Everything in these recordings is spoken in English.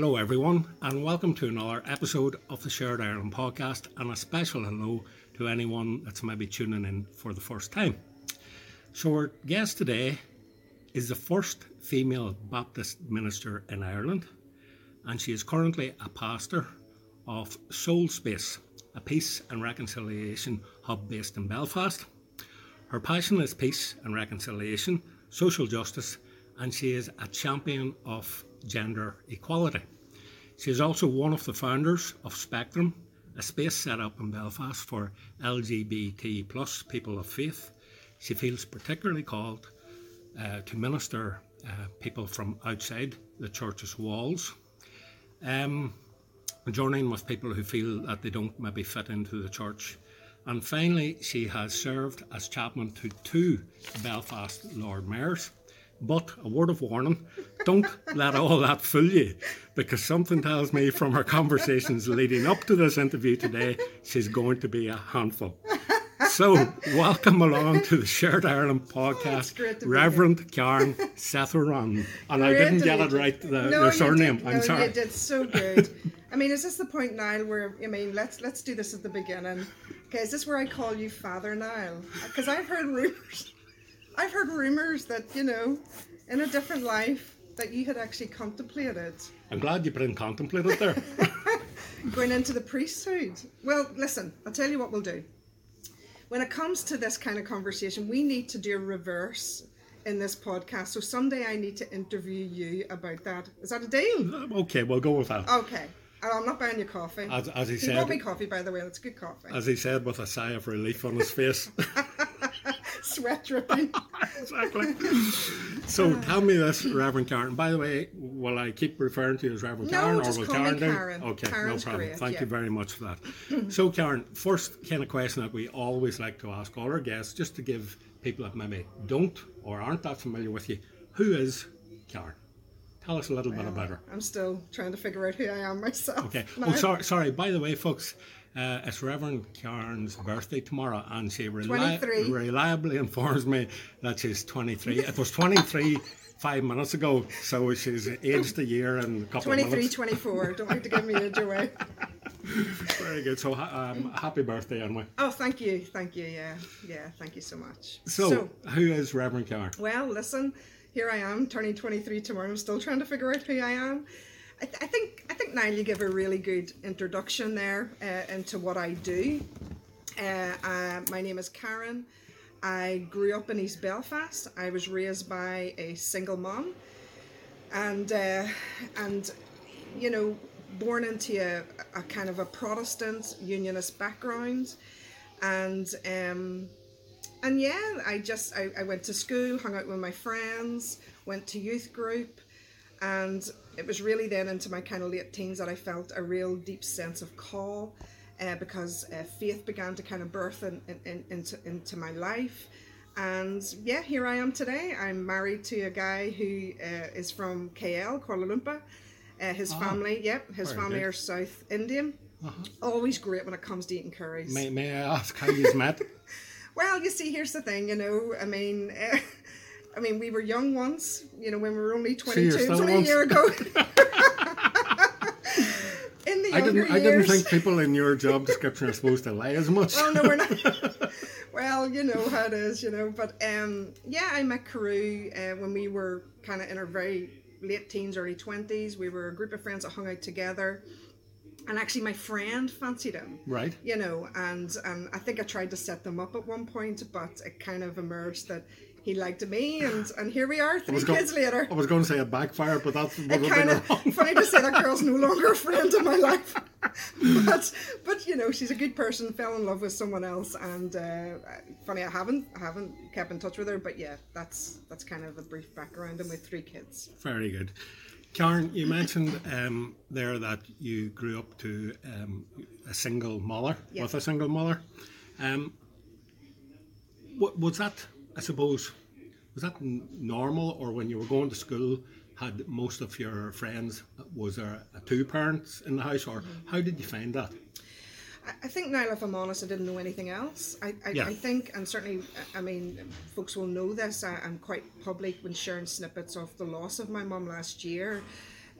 Hello, everyone, and welcome to another episode of the Shared Ireland podcast, and a special hello to anyone that's maybe tuning in for the first time. So, our guest today is the first female Baptist minister in Ireland, and she is currently a pastor of SoulSpace, a peace and reconciliation hub based in Belfast. Her passion is peace and reconciliation, social justice, and she is a champion of gender equality. She is also one of the founders of Spectrum, a space set up in Belfast for LGBT plus people of faith. She feels particularly called uh, to minister uh, people from outside the church's walls. Um, joining with people who feel that they don't maybe fit into the church. And finally, she has served as chaplain to two Belfast Lord Mayors. But a word of warning don't let all that fool you, because something tells me from her conversations leading up to this interview today, she's going to be a handful. So, welcome along to the Shared Ireland podcast, Reverend Karen Sethuran. And I didn't get it right, the, no, the surname. Did, I'm no, sorry. You did so good. I mean, is this the point, Niall, where, I mean, let's let's do this at the beginning. Okay, is this where I call you Father Niall? Because I've heard rumors, I've heard rumors that, you know, in a different life, that you had actually contemplated I'm glad you put in contemplated there. going into the priesthood. Well, listen, I'll tell you what we'll do. When it comes to this kind of conversation, we need to do a reverse in this podcast. So someday I need to interview you about that. Is that a deal? Um, okay, we'll go with that. Okay. And I'm not buying you coffee. As, as he he said, bought me coffee, by the way, it's good coffee. as he said with a sigh of relief on his face. Sweat dripping. exactly. So uh. tell me this, Reverend Karen. By the way, will I keep referring to you as Reverend No, Karen, or will Karen do? Karen. Okay, Karen's no problem. great, Thank yeah. you very much for that. so, Karen, first kind of question that we always like to ask all our guests, just to give people that maybe don't or aren't that familiar with you, who is Karen? Tell us a little bit about her. I'm still trying to figure out who I am myself. Okay. now. Oh, sorry. Sorry. By the way, folks, uh, it's Reverend Karen's birthday tomorrow, and she reli- reliably informs me that she's 23. It was 23 five minutes ago, so she's aged a year and a couple 23, of minutes. 24. Don't like to give me age away. Very good. So, um, happy birthday, anyway. Oh, thank you. Thank you. Yeah. Yeah. Thank you so much. So, who is Reverend Karen? well, listen, here I am turning 23 tomorrow. I'm still trying to figure out who I am. I, th- I think I think Niall, you give a really good introduction there uh, into what I do. Uh, uh, my name is Karen. I grew up in East Belfast. I was raised by a single mom, and uh, and you know, born into a, a kind of a Protestant Unionist background, and um, and yeah, I just I, I went to school, hung out with my friends, went to youth group, and it was really then into my kind of late teens that I felt a real deep sense of call, uh, because uh, faith began to kind of birth in, in, in, into into my life, and yeah, here I am today. I'm married to a guy who uh, is from KL, Kuala Lumpur. Uh, his family, yep, his family good. are South Indian. Always great when it comes to eating curries. May, may I ask how you met? Well, you see, here's the thing, you know. I mean, uh, I mean, we were young once, you know, when we were only you're 22, it was still only a year ago. In the I didn't. I didn't think people in your job description are supposed to lie as much. Well, no, we're not. well, you know how it is, you know. But um, yeah, I met Carew uh, when we were kind of in our very late teens, early twenties. We were a group of friends that hung out together, and actually, my friend fancied him. Right. you know, and um, I think I tried to set them up at one point, but it kind of emerged that he liked me, and and here we are, three go- kids later. I was going to say it backfired, but that's would It kind of funny to say that girl's no longer a friend in my life, but but you know she's a good person. Fell in love with someone else, and uh, funny I haven't I haven't kept in touch with her, but yeah, that's that's kind of a brief background, and with three kids. Very good. Karen, you mentioned um, there that you grew up to um, a single mother, Yeah. with a single mother. Um, wa- was that, I suppose, was that normal, or when you were going to school, had most of your friends, was there two parents in the house, or how did you find that? I- think now, if I'm honest, I didn't know anything else. I, I, Yeah. I think, and certainly, I mean, folks will know this. I, I'm quite public when sharing snippets of the loss of my mum last year.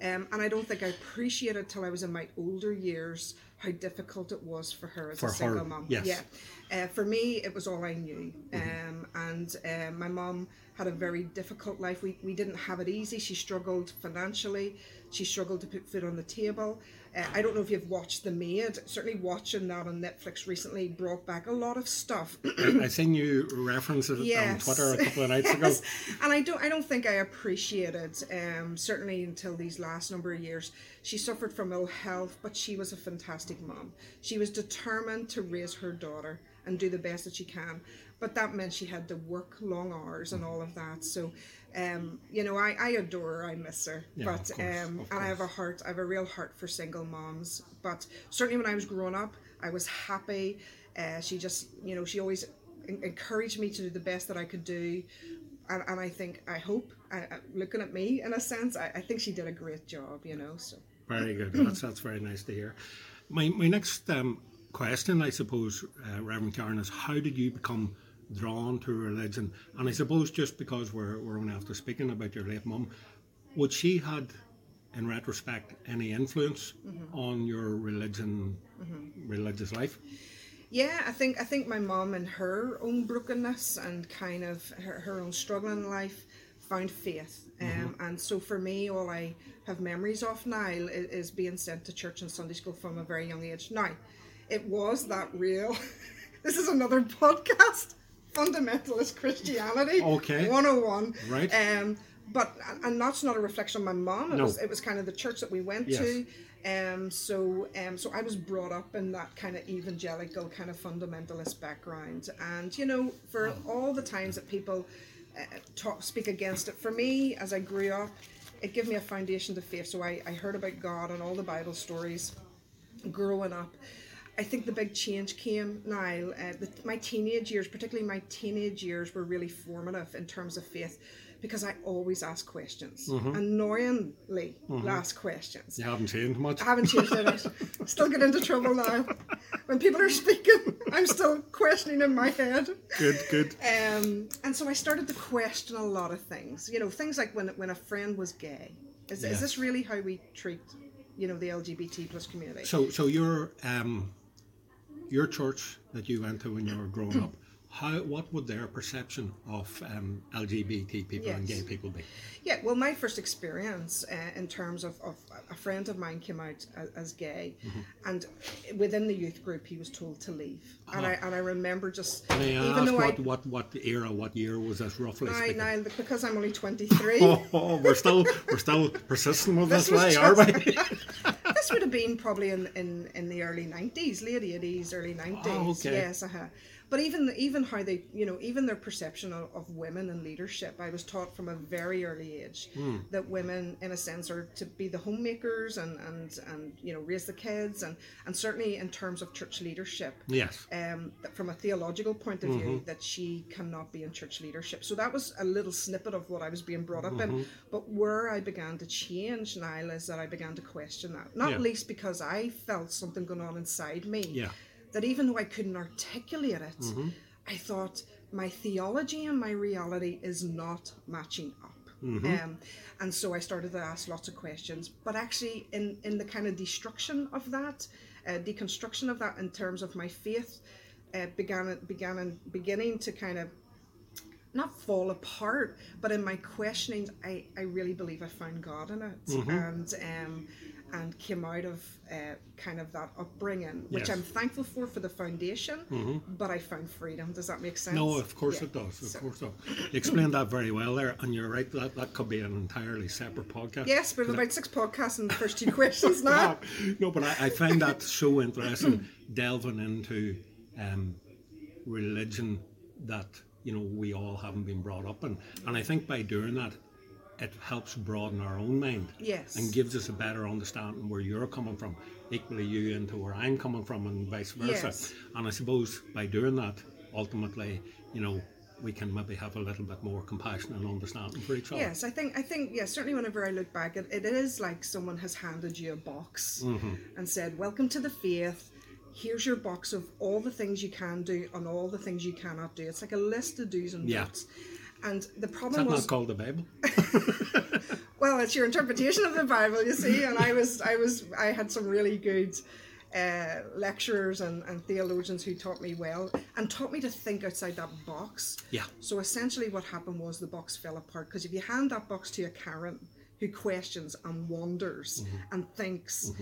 Um, and I don't think I appreciated till I was in my older years how difficult it was for her as For a single her, mom. yes. Yeah. Uh, for me, it was all I knew. Um, and uh, my mom had a very difficult life. We, we didn't have it easy. She struggled financially. She struggled to put food on the table. Uh, I don't know if you've watched The Maid. Certainly, watching that on Netflix recently brought back a lot of stuff. I seen you reference it on Twitter a couple of nights ago. Yes. And I don't I don't think I appreciated um certainly until these last number of years. She suffered from ill health, but she was a fantastic mom. She was determined to raise her daughter and do the best that she can. But that meant she had to work long hours and all of that. So um, you know, I, I adore her, I miss her. Yeah, but course, um and I have a heart I have a real heart for single moms. But certainly when I was growing up, I was happy. Uh, she just you know, she always en- encouraged me to do the best that I could do and, and I think I hope I, I, looking at me in a sense I, I think she did a great job you know so Very good. That's that's very nice to hear. My my next um, question, I suppose, uh, Reverend Karen, is how did you become drawn to religion? And I suppose just because we're we're only after speaking about your late mum, would she had, in retrospect, any influence mm-hmm. on your religion, mm-hmm. religious life? yeah I think I think my mom and her own brokenness and kind of her, her own struggle in life found faith. Mm-hmm. Um, and so for me all I have memories of now is, is being sent to church and Sunday school from a very young age. Now it was that real this is another podcast fundamentalist Christianity Okay. 101 Right. um but and that's not a reflection on my mom it No. was it was kind of the church that we went Yes. to um so um so I was brought up in that kind of evangelical kind of fundamentalist background and you know for all the times that people uh, talk speak against it for me as I grew up it gave me a foundation to faith so I, I heard about God and all the Bible stories growing up. I think the big change came now. Uh, the, my teenage years, particularly my teenage years, were really formative in terms of faith because I always ask questions. Annoyingly, ask questions. You haven't changed much. I haven't changed it. Still get into trouble now. When people are speaking, I'm still questioning in my head. Good, good. Um, and so I started to question a lot of things. You know, things like when when a friend was gay. Is, Yes. is this really how we treat, you know, the LGBT plus community? So, so your um, your church that you went to when you were growing up, how what would their perception of um, LGBT people and gay people be? Yeah, well, my first experience uh, in terms of, of a friend of mine came out as, as gay, Mm-hmm. and within the youth group, he was told to leave. And I and I remember just May I even ask though what, I what what era, what year was this roughly? I now because I'm only 23. Oh, oh, we're still we're still persisting with this, This was lie, are we? this would have been probably in, in, in the early 90s, late 80s, early 90s. Oh, okay. Yes, uh-huh. But even even how they, you know, even their perception of, of women and leadership, I was taught from a very early age Hmm. that women, in a sense, are to be the homemakers and, and, and you know, raise the kids. And, and certainly in terms of church leadership, yes. um, that from a theological point of Mm-hmm. view, that she cannot be in church leadership. So that was a little snippet of what I was being brought up Mm-hmm. in. But where I began to change, Niall, is that I began to question that. Not Yeah. Least because I felt something going on inside me. Yeah. That even though I couldn't articulate it, Mm-hmm. I thought my theology and my reality is not matching up. Mm-hmm. Um, and so I started to ask lots of questions. But actually, in, in the kind of destruction of that, uh, deconstruction of that in terms of my faith, uh, began began in, beginning to kind of not fall apart, but in my questioning, I, I really believe I found God in it, Mm-hmm. and um, and came out of uh, kind of that upbringing, which Yes. I'm thankful for for the foundation. But I found freedom. Does that make sense? No, of course Yeah. it does. Of So- course so. You explained that very well there, and you're right. That that could be an entirely separate podcast. Yes, we have about six podcasts in the first two questions now. No, no, but I, I find that so interesting delving into um, religion that you know we all haven't been brought up in, and I think by doing that, it helps broaden our own mind. Yes. And gives us a better understanding where you're coming from, equally you into where I'm coming from, and vice versa. Yes. And I suppose by doing that, ultimately, you know, we can maybe have a little bit more compassion and understanding for each other. Yes, I think I think yeah. Certainly, whenever I look back, it, it is like someone has handed you a box Mm-hmm. and said, "Welcome to the faith. Here's your box of all the things you can do and all the things you cannot do." It's like a list of do's and Yeah. don'ts. And the problem was not called the Bible? well, it's your interpretation of the Bible, you see. And I was, I was, I had some really good uh, lecturers and, and theologians who taught me well and taught me to think outside that box. Yeah. So essentially, what happened was the box fell apart because if you hand that box to a Karen who questions and wonders and thinks.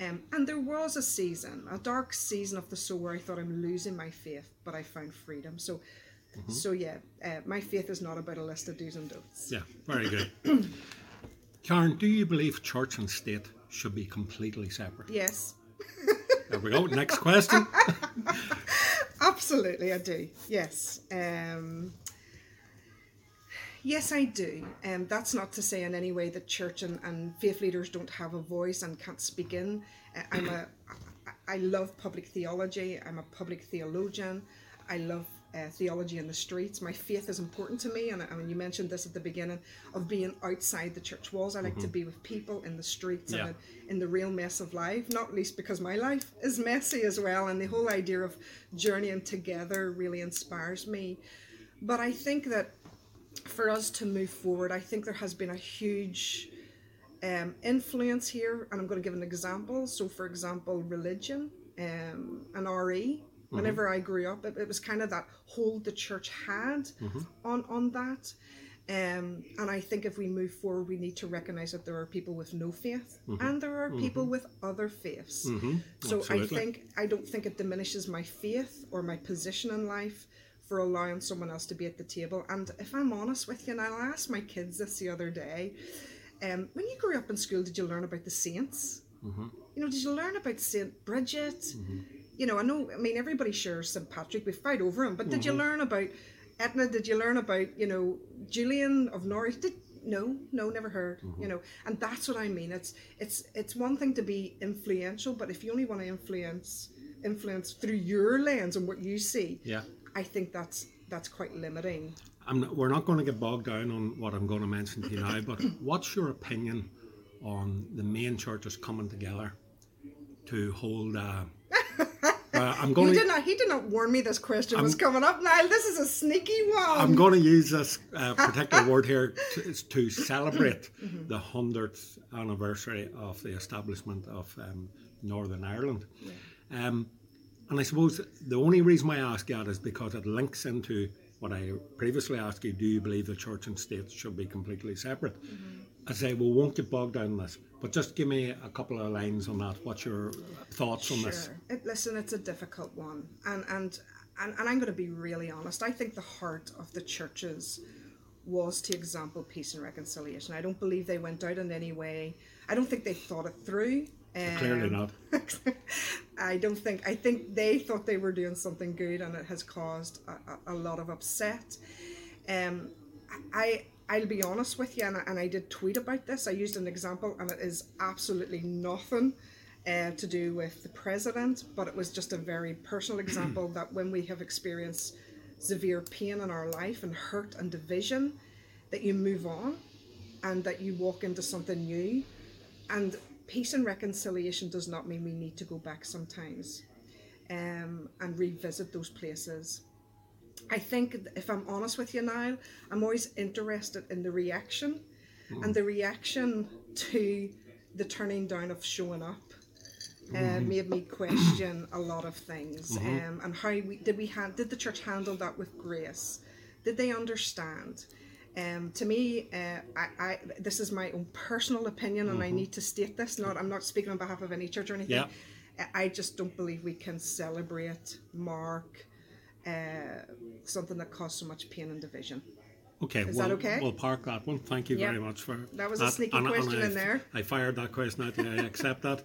Um, and there was a season, a dark season of the soul where I thought I'm losing my faith, but I found freedom. So, so yeah, uh, my faith is not about a list of do's and don'ts. Yeah, very good. Karen, do you believe church and state should be completely separate? Yes, There we go. Next question. absolutely, I do. Yes. Um, yes, I do. Um, that's not to say in any way that church and, and faith leaders don't have a voice and can't speak in. Uh, I'm a, I love public theology. I'm a public theologian. I love uh, theology in the streets. My faith is important to me, and I, I mean, you mentioned this at the beginning of being outside the church walls. I like to be with people in the streets Yeah. and in, in the real mess of life. Not least because my life is messy as well, and the whole idea of journeying together really inspires me. But I think that for us to move forward, I think there has been a huge um, influence here, and I'm going to give an example. So, for example, religion um, and RE. Whenever I grew up, it, it was kind of that hold the church had on on that. Um, and I think if we move forward, we need to recognize that there are people with no faith and there are people with other faiths. So I Mm-hmm. Think I don't think it diminishes my faith or my position in life for allowing someone else to be at the table. And if I'm honest with you, and I asked my kids this the other day, um, when you grew up in school, did you learn about the saints? Mm-hmm. You know, did you learn about Saint Bridget? You know, I know. I mean, everybody shares Saint Patrick. We fight over him, but did you Mm-hmm. learn about Etna? Did you learn about you know Julian of Norwich? Did no, no, never heard. Mm-hmm. You know, and that's what I mean. It's it's it's one thing to be influential, but if you only want to influence influence through your lens and what you see, Yeah. I think that's that's quite limiting. I'm not, we're not going to get bogged down on what I'm going to mention to you now, but what's your opinion on the main churches coming together to hold? Uh, uh, I'm He going did to. not. He did not warn me this question was coming up. Niall, this is a sneaky one. I'm going to use this uh, particular word here to, to celebrate Mm-hmm. the hundredth anniversary of the establishment of um, Northern Ireland. Um, and I suppose the only reason why I ask that is because it links into what I previously asked you: Do you believe the church and state should be completely separate? Mm-hmm. I say, well, won't get bogged down in this, but just give me a couple of lines on that. What's your thoughts on this? Sure. It, listen, it's a difficult one, and and and, and I'm going to be really honest. I think the heart of the churches was to example peace and reconciliation. I don't believe they went out in any way. I don't think they thought it through. Clearly Um, not. I don't think. I think they thought they were doing something good, and it has caused a, a, a lot of upset. Um, I I'll be honest with you, and I, and I did tweet about this. I used an example, and it is absolutely nothing uh, to do with the president, but it was just a very personal example that when we have experienced severe pain in our life and hurt and division, that you move on, and that you walk into something new, and peace and reconciliation does not mean we need to go back sometimes um, and revisit those places. I think, if I'm honest with you, Niall, I'm always interested in the reaction and the reaction to the turning down of showing up. Uh, made me question a lot of things um, and how we did we hand did the church handle that with grace did they understand um, to me uh, I, I this is my own personal opinion and I need to state this not I'm not speaking on behalf of any church or anything Yeah. I- I just don't believe we can celebrate mark uh, something that caused so much pain and division Okay, Is well, that okay? We'll park that one. Thank you Yeah. very much for That was a sneaky question I, in there. I fired that question out. I accept that.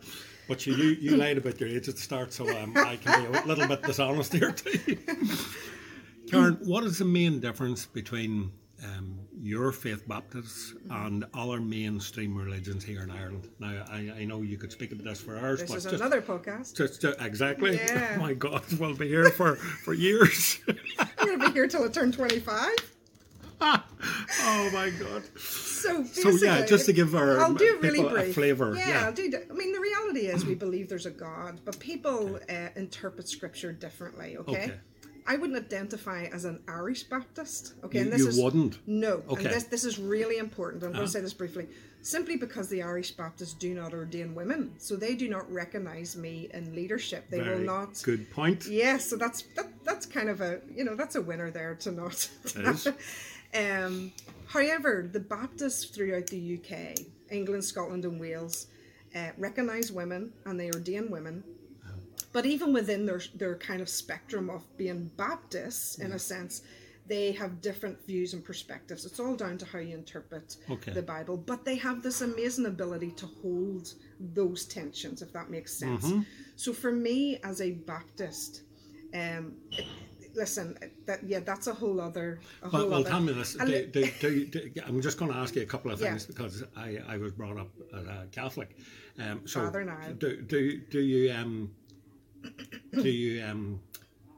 But you, you, you lied about your age at the start, so um, I can be a little bit dishonest here too. Karen, what is the main difference between um, your faith Baptists and other mainstream religions here in Ireland? Now, I, I know you could speak about this for hours, this but is just, another podcast just, just exactly. Yeah. my God, we'll be here for for years. I'm going to be here till I turn 25 oh my God. So, So, yeah, just to give our I'll do it really people a flavour, Yeah, yeah. I'll do. that. I mean, the reality is we believe there's a God, but people uh, interpret Scripture differently. Okay. Okay. I wouldn't identify as an Irish Baptist. Okay, You, and this you is wouldn't. no, Okay. and this this is really important. I'm going to say this briefly. Simply because the Irish Baptists do not ordain women, so they do not recognise me in leadership. They Very will not. Good point. Yes, so that's that, that's kind of a you know that's a winner there to not. It is. um, however, the Baptists throughout the UK, England, Scotland, and Wales uh, recognise women and they ordain women. But even within their their kind of spectrum of being Baptists, in a sense, they have different views and perspectives. It's all down to how you interpret Okay. the Bible. But they have this amazing ability to hold those tensions, if that makes sense. Mm-hmm. So for me, as a Baptist, um, it, listen, that yeah, that's a whole other. A Well, whole well other tell me this. and Do, do, do, I'm just going to ask you a couple of Yeah. things because I, I was brought up as a Catholic. Um, so Father now. do, do, do you um, do you um,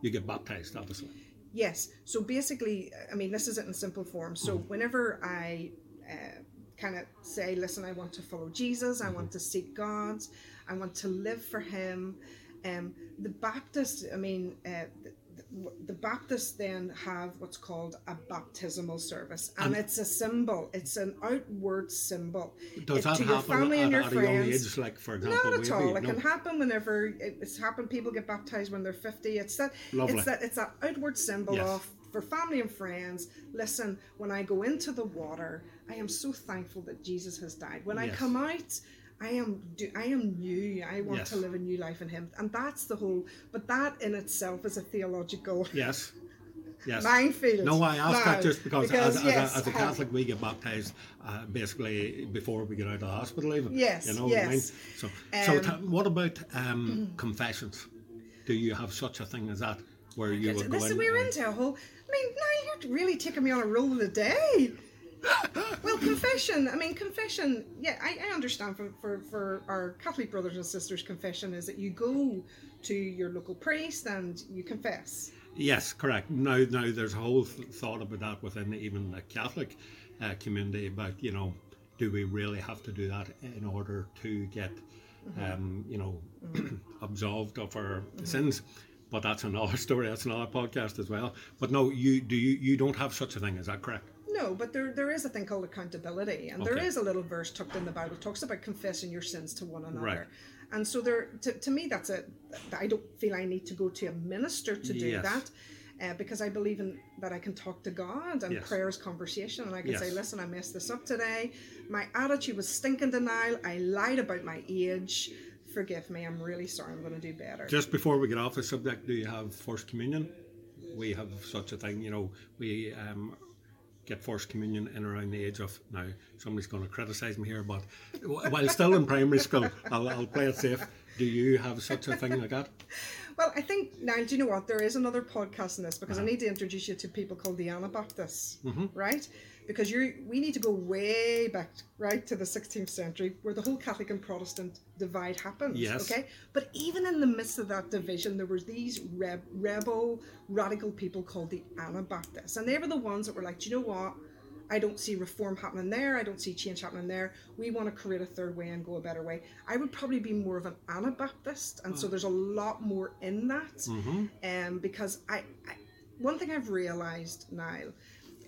you get baptized? Obviously. Yes. So basically, I mean, this is it in simple form. So Mm-hmm. whenever I uh, kind of say, listen, I want to follow Jesus, I Mm-hmm. want to seek God, I want to live for Him. Um, the Baptist, I mean, uh, the, Baptists then have what's called a baptismal service, and, And- it's a symbol. It's an outward symbol. Does It- that to your happen family at, and your at a young friends. age? Like for example, Not at all. It no? can happen whenever it- it's happened. People get baptized when they're fifty. It's that. Lovely. It's that. It's that outward symbol Yes. of for family and friends. Listen, when I go into the water, I am so thankful that Jesus has died. When I come out. I am do I am new. I want Yes. to live a new life in Him, and that's the whole. But that in itself is a theological Yes. Yes. minefield. No, I ask now, that just because, because, as, yes, as, a, as a Catholic, we get baptized uh, basically before we get out of the hospital, even. Yes, You know what I mean? yes. So, so Um, t- what about um, confessions? Do you have such a thing as that, where you will go This in? we're into a whole. I mean, now you're really taking me on a roll of the day. Well, confession. I mean, confession. Yeah, I, I understand for, for for our Catholic brothers and sisters, confession is that you go to your local priest and you confess. Yes, correct. Now, now there's a whole th- thought about that within even the Catholic uh, community about you know, do we really have to do that in order to get, Mm-hmm. um, you know, absolved of our sins? But that's another story. That's another podcast as well. But no, you do you you don't have such a thing. Is that correct? No, but there there is a thing called accountability, and there Okay. is a little verse tucked in the Bible talks about confessing your sins to one another. Right. And so there, to, to me, that's a. I don't feel I need to go to a minister to do Yes. that, uh, because I believe in that I can talk to God and Yes. prayer is conversation, and I can say, listen, I messed this up today. My attitude was stinking denial. I lied about my age. Forgive me. I'm really sorry. I'm going to do better. Just before we get off the subject, do you have First Communion? We have such a thing. You know, we um, get First Communion in around the age of now. Somebody's going to criticise me here, but while still in primary school, I'll, I'll play it safe. Do you have such a thing like that? Well, I think now, do you know what? There is another podcast in this because I uh-huh. need to introduce you to people called the Anabaptists, mm-hmm. right? Because you're, we need to go way back, right, to the 16th century where the whole Catholic and Protestant divide happened. Yes. Okay. But even in the midst of that division, there were these reb, rebel, radical people called the Anabaptists, and they were the ones that were like, do you know what? I don't see reform happening there. I don't see change happening there. We want to create a third way and go a better way. I would probably be more of an Anabaptist, and so there's a lot more in that. Um, because I, I, one thing I've realized, Niall,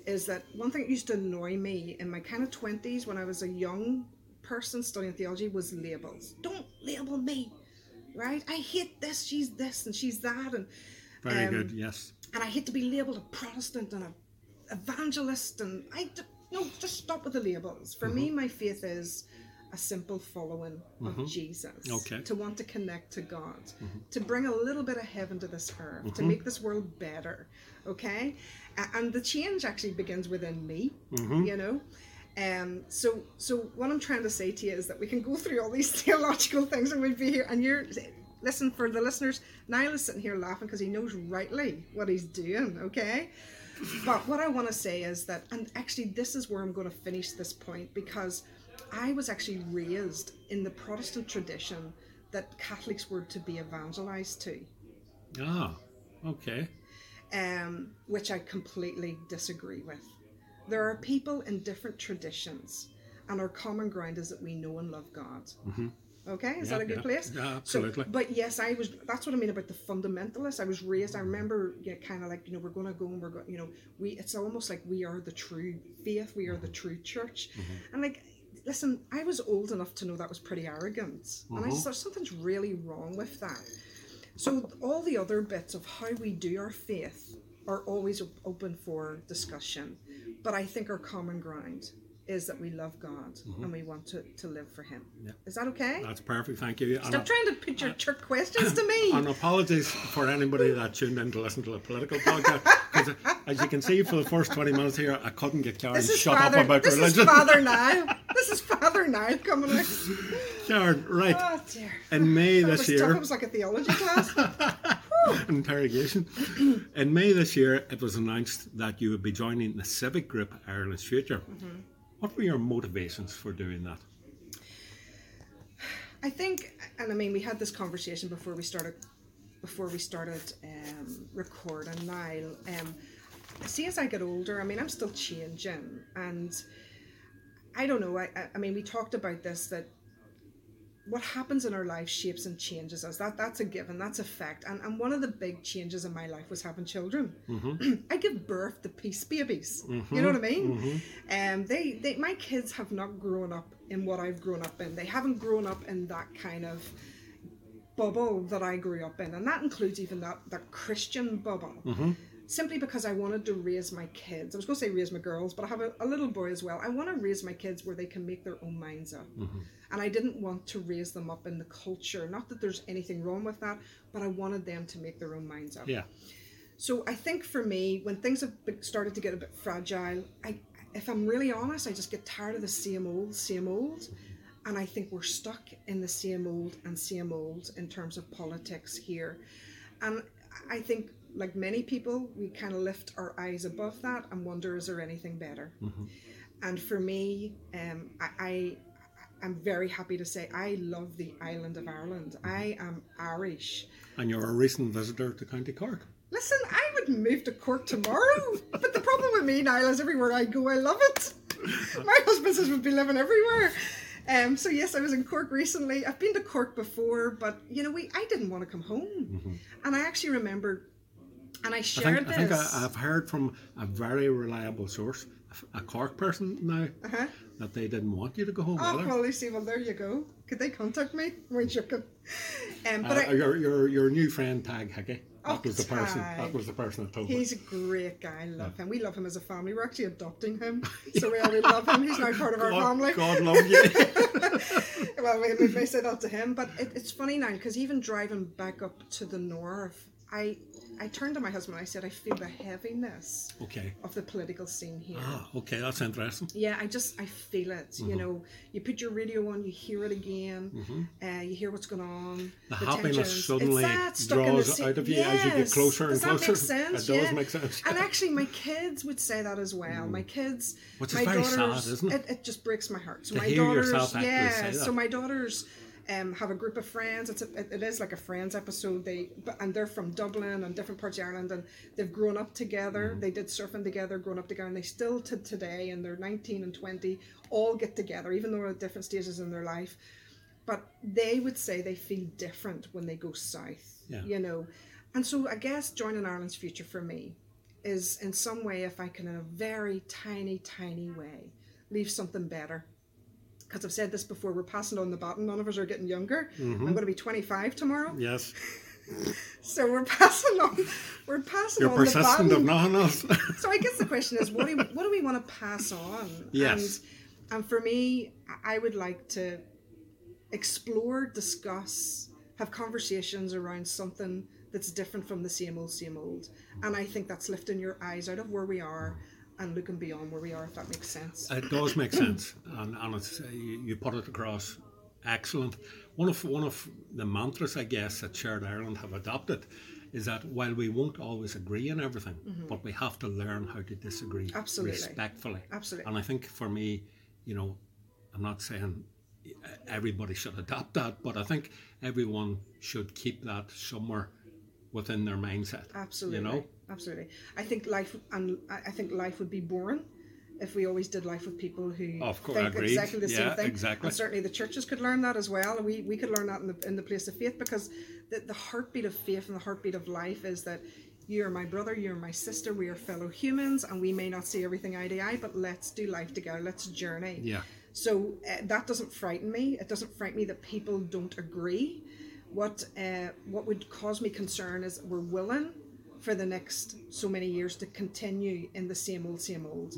is that one thing that used to annoy me in my kind of twenties when I was a young person studying theology was labels. Don't label me, right? I hate this. She's this and she's that, and Very Um, good. Yes. and I hate to be labeled a Protestant and a evangelist, and I d- no, just stop with the labels. For me, mm-hmm. my faith is a simple following of mm-hmm. Jesus. Okay. To want to connect to God, mm-hmm. to bring a little bit of heaven to this earth, to make this world better. Okay, and the change actually begins within me. You know. Um, so, so what I'm trying to say to you is that we can go through all these theological things and we'd be here. And you're, listen, for the listeners, Niall is sitting here laughing because he knows rightly what he's doing, okay? But what I want to say is that, and actually, this is where I'm going to finish this point because I was actually raised in the Protestant tradition that Catholics were to be evangelized to, Ah. Okay. Um, which I completely disagree with. There are people in different traditions, and our common ground is that we know and love God. Okay, is Yeah, that a good yeah. place? Yeah, So- absolutely. but yes, I was. That's what I mean about the fundamentalists. I was raised. I remember, yeah, kind of like you know, we're going to go and we're going. You know, we. It's almost like we are the true faith. We are the true church. Mm-hmm. And like, listen, I was old enough to know that was pretty arrogant, and I just thought something's really wrong with that. So all the other bits of how we do our faith are always open for discussion, but I think our common ground is that we love God and we want to, to live for Him. Mm-hmm. Yeah. Is that okay? That's perfect. Thank you. And, Stop trying to put your trick questions to me. and apologies for anybody that tuned in to listen to a political podcast. 'cause as you can see, for the first 20 minutes here, I couldn't get Karen shut Father. up about this religion. is Father Niall. This is Father Niall coming out. Karen, right. Oh dear. In May That this was tough. year, It was like a theology class. interrogation. In May this year, it was announced that you would be joining the civic group Ireland's Future. Mm-hmm. What were your motivations for doing that? I think, and I mean, we had this conversation before we started, before we started um, recording. Niall, um, see, as I get older, I mean, I'm still changing, and I don't know. I, I, I mean, we talked about this that what happens in our life shapes and changes us. That that's a given. That's a fact. And and one of the big changes in my life was having children. Mm-hmm. I give birth to peace babies. You mm-hmm. know what I mean? Mm-hmm. Um, they they my kids have not grown up in what I've grown up in. They haven't grown up in that kind of bubble that I grew up in, and that includes even that that Christian bubble. Simply because I wanted to raise my kids. I was going to say raise my girls, but I have a, a little boy as well. I want to raise my kids where they can make their own minds up. And I didn't want to raise them up in the culture. Not that there's anything wrong with that, but I wanted them to make their own minds up. Yeah. So I think for me, when things have started to get a bit fragile, I, if I'm really honest, I just get tired of the same old, same old, and I think we're stuck in the same old and same old in terms of politics here, and I think like many people, we kind of lift our eyes above that and wonder, is there anything better? And for me, um, I, I I'm very happy to say I love the island of Ireland. I am Irish. And you're a recent visitor to County Cork. Listen, I would move to Cork tomorrow, but the problem with me, Niall, is everywhere I go, I love it. My husband says we'd be living everywhere. Um, so yes, I was in Cork recently. I've been to Cork before, but you know, we I didn't want to come home, and I actually remember, and I I shared think, I think this. I, I've heard from a very reliable source, a Cork person now, uh-huh. That they didn't want you to go home Oh, either. well, you see, well, there you go. Could they contact me? We're joking. Um, but Uh, I, your, your, your new friend Tadhg Hickey. That Oh, was the person. Tag. That was the person that told me. He's a great guy. I love him. We love him as a family. We're actually adopting him, so we already love him. He's now part of our family. God love you. well, we, we may say that to him, but it, it's funny now because even driving back up to the north, I I turned to my husband. and I said, I feel the heaviness okay. of the political scene here. Ah, okay, that's interesting. Yeah, I just I feel it. Mm-hmm. You know, you put your radio on, you hear it again, uh, you hear what's going on. Mm-hmm. The, tensions. happiness suddenly It's that, stuck in the draws out of you as you get Yes. closer and Does that closer. Make sense? It does yeah. make sense. And actually, my kids would say that as well. My kids, Mm. Which is my very sad, daughters, isn't it? It, just breaks my heart. So To my hear daughters, yourself actually yeah. So my daughters. Um, have a group of friends. It's a, it, is like a friends episode. They and they're from Dublin and different parts of Ireland, and they've grown up together. Mm-hmm. They did surfing together, grown up together, and they still to today, and they're nineteen and twenty, all get together, even though they're at different stages in their life. But they would say they feel different when they go south. Yeah. You know, and so I guess joining Ireland's future for me is in some way, if I can, in a very tiny, tiny way, leave something better. Because I've said this before, we're passing on the baton. None of us are getting younger. I'm going to be 25 tomorrow, Yes, so we're passing on. We're passing you're on persistent the of baton. nothing else. So I guess the question is, what do we, what do we want to pass on? Yes. And, and for me, I would like to explore, discuss, have conversations around something that's different from the same old, same old. And I think that's lifting your eyes out of where we are and looking beyond where we are, if that makes sense. it does make sense, and, and it's, you, you put it across excellent. One of one of the mantras, I guess, that Shared Ireland have adopted is that while we won't always agree on everything, but we have to learn how to disagree Mm-hmm. Absolutely. respectfully. Absolutely. And I think for me, you know, I'm not saying everybody should adopt that, but I think everyone should keep that somewhere within their mindset. Absolutely. You know? Absolutely. I think life and I think life would be boring if we always did life with people who Of course, think agreed. exactly the Yeah, same thing. exactly. And certainly the churches could learn that as well. And we, we could learn that in the, in the place of faith because the, the heartbeat of faith and the heartbeat of life is that you are my brother, you're my sister, we are fellow humans, and we may not see everything eye to eye, but let's do life together, let's journey. Yeah. So uh, that doesn't frighten me. It doesn't frighten me that people don't agree. What uh, what would cause me concern is we're willing for the next so many years to continue in the same old, same old.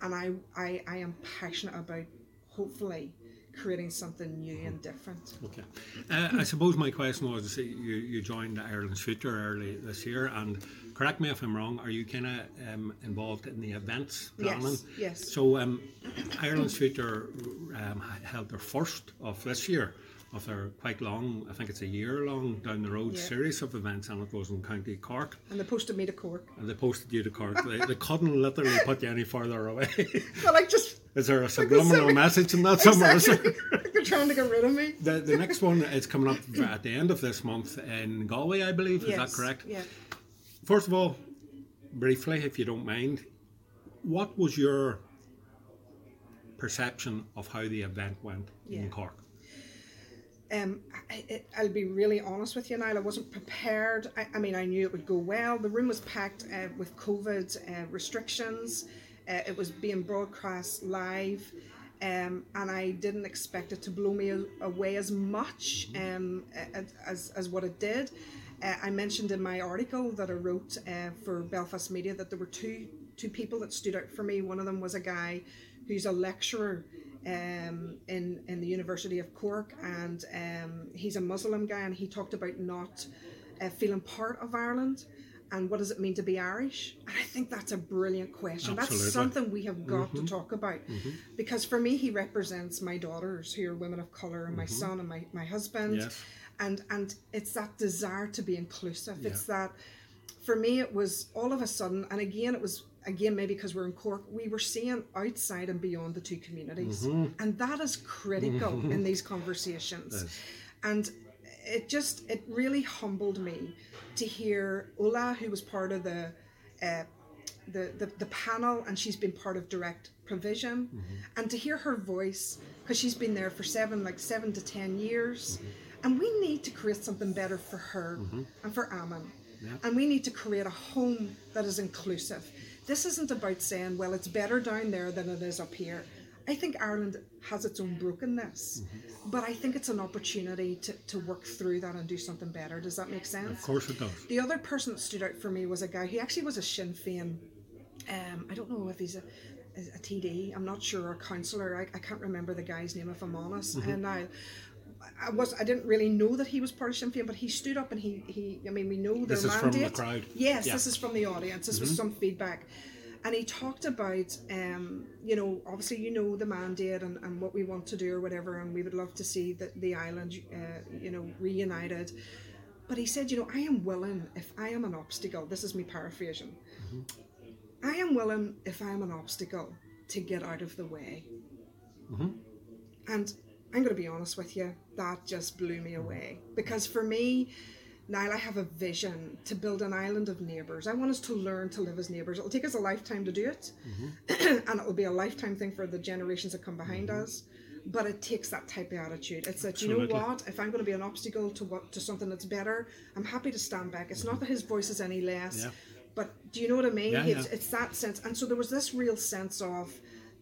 And I, I, I am passionate about hopefully creating something new and different. Okay. Uh, I suppose my question was you, you joined Ireland's Future early this year, and correct me if I'm wrong, are you kind of um, involved in the events planning? Yes, yes. So um, Ireland's Future um, held their first of this year of their quite long, I think it's a year long down the road Yeah. series of events, and it was in County Cork. And they posted me to Cork. And they posted you to Cork. they, they couldn't literally put you any further away. Well, like just is there a subliminal message in that somewhere? Exactly. They're trying to get rid of me. The, the next one is coming up at the end of this month in Galway, I believe. Is that Yes, correct? Yeah. First of all, briefly, if you don't mind, what was your perception of how the event went Yeah. in Cork? Um, I, I, I'll be really honest with you, Niall. I wasn't prepared. I, I mean, I knew it would go well. The room was packed uh, with COVID uh, restrictions. Uh, it was being broadcast live, um, and I didn't expect it to blow me away as much um, as, as what it did. Uh, I mentioned in my article that I wrote uh, for Belfast Media that there were two two people that stood out for me. One of them was a guy who's a lecturer um, in in the University of Cork, and um, he's a Muslim guy, and he talked about not uh, feeling part of Ireland. And what does it mean to be Irish? And I think that's a brilliant question. Absolutely. That's something we have got to talk about. Because for me, he represents my daughters, who are women of colour, and my son and my, my husband. Yes. And and it's that desire to be inclusive. It's that for me it was all of a sudden, and again it was again maybe because we're in Cork, we were seeing outside and beyond the two communities. Mm-hmm. And that is critical mm-hmm. in these conversations. And it just it really humbled me to hear Ola, who was part of the uh, the, the, the panel and she's been part of direct provision mm-hmm. and to hear her voice because she's been there for seven like seven to ten years. And we need to create something better for her and for Ammon and we need to create a home that is inclusive this isn't about saying well it's better down there than it is up here I think Ireland has its own brokenness but I think it's an opportunity to, to work through that and do something better does that make sense Of course it does. the other person that stood out for me was a guy he actually was a Sinn Féin. Um, I don't know if he's a, a TD. I'm not sure, a councillor. I, I can't remember the guy's name if I'm honest. Mm-hmm. And I, I was I didn't really know that he was part of Sinn Féin, but he stood up and he he. I mean, we know their This is from mandate. the crowd? Yes, Yeah. Mm-hmm. this is from the audience. This was some feedback. And he talked about, um, you know, obviously you know the mandate and, and what we want to do or whatever, and we would love to see that the island, uh, you know, reunited. But he said, you know, I am willing if I am an obstacle. This is me paraphrasing. I am willing if I am an obstacle to get out of the way. And I'm going to be honest with you, that just blew me away. Because for me, Niall, I have a vision to build an island of neighbours. I want us to learn to live as neighbours. It'll take us a lifetime to do it, mm-hmm. and it'll be a lifetime thing for the generations that come behind mm-hmm. us. But it takes that type of attitude. It's that you know what? If I'm going to be an obstacle to what to something that's better, I'm happy to stand back. It's not that his voice is any less, Yeah. but do you know what I mean? Yeah, it's, yeah. it's that sense, and so there was this real sense of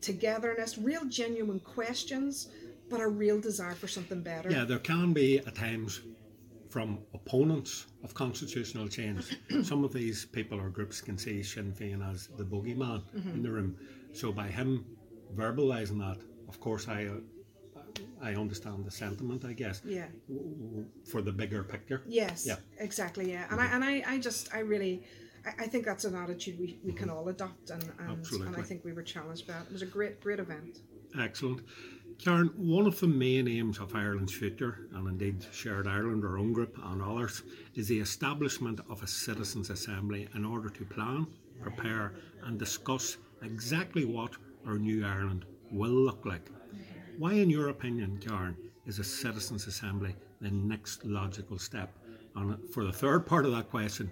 togetherness, real genuine questions, but a real desire for something better. Yeah, there can be at times from opponents of constitutional change. Some of these people or groups can see Sinn Féin as the boogeyman in the mm-hmm. room. So by him verbalising that, of course, I I understand the sentiment. I guess Yeah. for the bigger picture. Yes. Yeah. Exactly. Yeah. And I mm-hmm. and I, I just I really I, I think that's an attitude we, we can mm-hmm. all adopt and and, and I think we were challenged by that. It was a great great event. Excellent. Karen, one of the main aims of Ireland's future, and indeed Shared Ireland, our own group, and others, is the establishment of a citizens' assembly in order to plan, prepare, and discuss exactly what our new Ireland will look like. Why, in your opinion, Karen, is a citizens' assembly the next logical step? And for the third part of that question,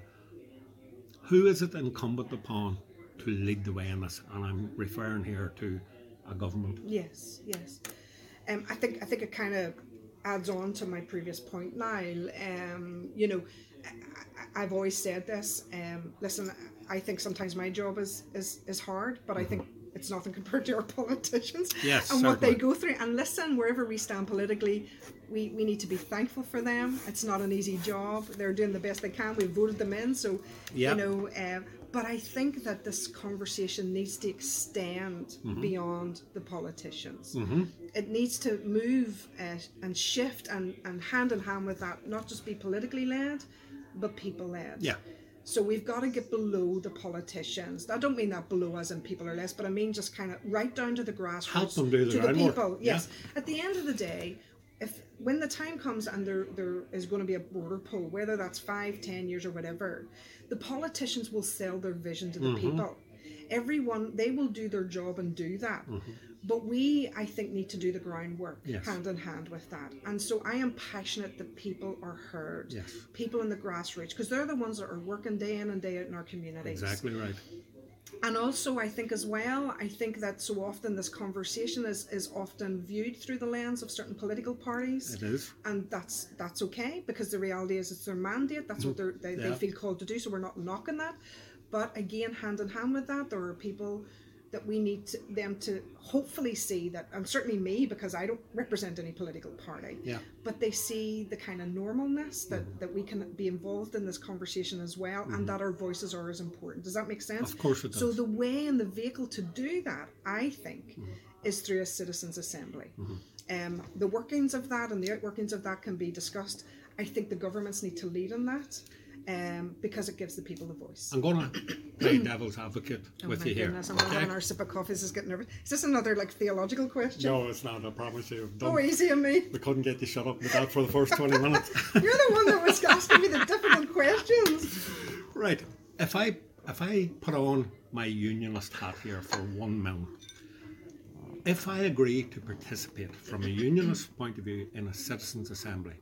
who is it incumbent upon to lead the way in this, and I'm referring here to a government. Yes, yes. Um, I think I think it kind of adds on to my previous point, Niall. Um, you know, I, I've always said this. Um, listen, I think sometimes my job is is, is hard, but I think it's nothing compared to our politicians Yes, and what they go through. And listen, wherever we stand politically, we, we need to be thankful for them. It's not an easy job. They're doing the best they can. We voted them in, so Yep. you know. Um, but I think that this conversation needs to extend beyond the politicians. It needs to move uh, and shift and, and hand in hand with that, not just be politically led, but people led. Yeah. So we've got to get below the politicians. I don't mean that below as in people are less, but I mean just kind of right down to the grassroots. Help them do the to the people. Yeah. Yes. At the end of the day, if when the time comes and there there is going to be a border poll, whether that's five, ten years or whatever, the politicians will sell their vision to the Mm-hmm. people. Everyone they will do their job and do that. Mm-hmm. But we, I think, need to do the groundwork Yes. hand in hand with that. And so I am passionate that people are heard. Yes. People in the grassroots, because they're the ones that are working day in and day out in our communities. Exactly right. And also, I think as well, I think that so often this conversation is, is often viewed through the lens of certain political parties. It is. And that's that's okay because the reality is it's their mandate. That's what mm-hmm. they're, they, Yeah. they feel called to do. So we're not knocking that. But again, hand in hand with that, there are people that we need to, them to hopefully see that, and certainly me because I don't represent any political party. Yeah. But they see the kind of normalness that, that we can be involved in this conversation as well, and mm-hmm. that our voices are as important. Does that make sense? Of course it does. So the way and the vehicle to do that, I think, mm-hmm. is through a citizens' assembly. Mm-hmm. Um, the workings of that and the outworkings of that can be discussed. I think the governments need to lead on that um, because it gives the people the voice. I'm going to play devil's advocate Oh with my you here. goodness, I'm having our sip of coffee. This is getting nervous. Is this another like theological question? No, it's not. I promise you. Oh, Don't, easy on me. we couldn't get you shut up with that for the first 20 minutes. You're the one that was asking me the difficult questions. right. If I if I put on my unionist hat here for one minute, if I agree to participate from a unionist point of view in a citizens' assembly,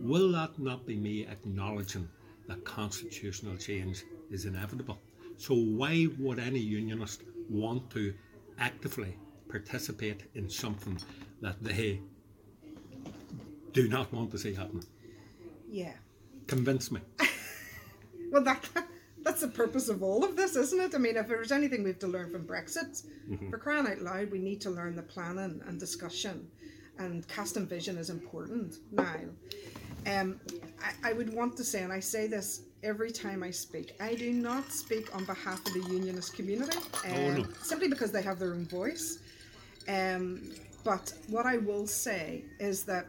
will that not be me acknowledging that constitutional change is inevitable? So why would any unionist want to actively participate in something that they do not want to see happen? Yeah. Convince me. Well, that that's the purpose of all of this, isn't it? I mean, if there's anything we have to learn from Brexit, mm-hmm. for crying out loud, we need to learn the planning and discussion, and casting vision is important now. Um, I, I would want to say, and I say this every time I speak, I do not speak on behalf of the unionist community, um, Oh, no. simply because they have their own voice. Um, but what I will say is that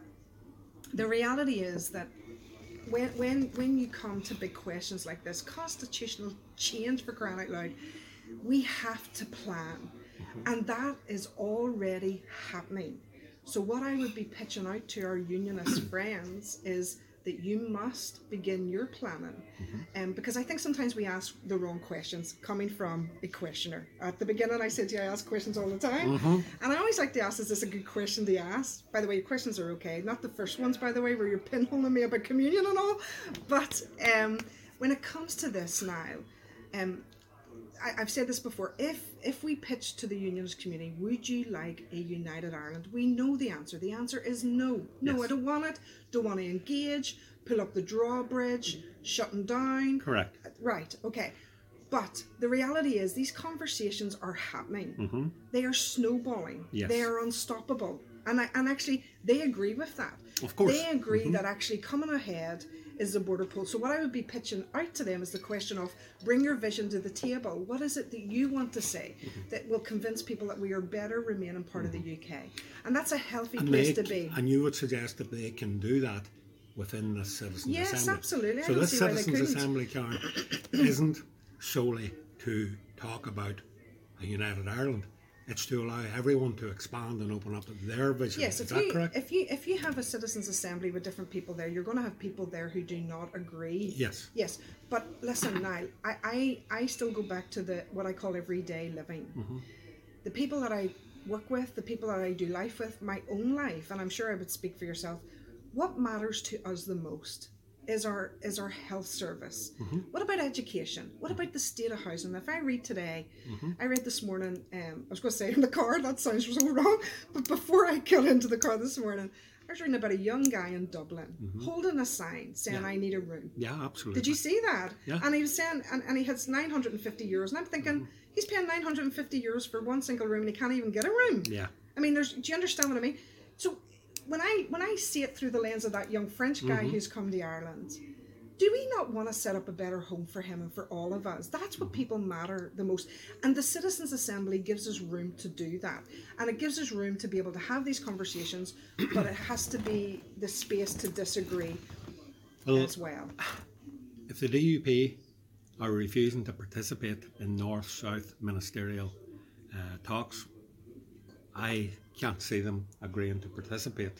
the reality is that when when when you come to big questions like this, constitutional change for crying out loud, we have to plan, and that is already happening. So what I would be pitching out to our unionist friends is that you must begin your planning, um, because I think sometimes we ask the wrong questions coming from a questioner. At the beginning, I said to you, I ask questions all the time, and I always like to ask, is this a good question to ask? By the way, your questions are okay, not the first ones, by the way, where you're pinholing me about communion and all, but um, when it comes to this now, um, I, I've said this before. If if we pitch to the unionist community, would you like a united Ireland? We know the answer. The answer is no. No, Yes. I don't want it. Don't want to engage. Pull up the drawbridge. Shutting down. Correct. Right. Okay. But the reality is, these conversations are happening. Mhm. They are snowballing. Mm-hmm. Yes. They are unstoppable. And I, and actually, they agree with that. Of course. Mm-hmm. They agree that actually coming ahead is the border poll. So what I would be pitching out to them is the question of bring your vision to the table. What is it that you want to say Mm-hmm. that will convince people that we are better remaining part of the UK? And that's a healthy And, place they, to be. and you would suggest that they can do that within the Citizens Yes, Assembly. Yes, absolutely. So this see why they Citizens. Assembly, Karen, isn't solely to talk about a united Ireland. It's to allow everyone to expand and open up their vision. Yes, Is if that you correct? if you if you have a citizens assembly with different people there, you're going to have people there who do not agree. Yes. Yes, but listen, Niall, I, I I still go back to the what I call everyday living. Mm-hmm. The people that I work with, the people that I do life with, my own life, and I'm sure I would speak for yourself. What matters to us the most? Is our is our health service. Mm-hmm. What about education? What about the state of housing? If I read today, Mm-hmm. I read this morning. Um, I was going to say in the car. That sounds so wrong. But before I got into the car this morning, I was reading about a young guy in Dublin holding a sign saying, Mm-hmm. Yeah. "I need a room." Yeah, absolutely. Did you see that? Yeah. And he was saying, and, and he has 950 euros. And I'm thinking, Mm-hmm. he's paying 950 euros for one single room and he can't even get a room. Yeah. I mean, there's. Do you understand what I mean? When I when I see it through the lens of that young French guy Mm-hmm. who's come to Ireland, do we not want to set up a better home for him and for all of us? That's what people matter the most. And the Citizens Assembly gives us room to do that. And it gives us room to be able to have these conversations, but it has to be the space to disagree Well, as well. if the DUP are refusing to participate in North South ministerial uh, talks, I can't see them agreeing to participate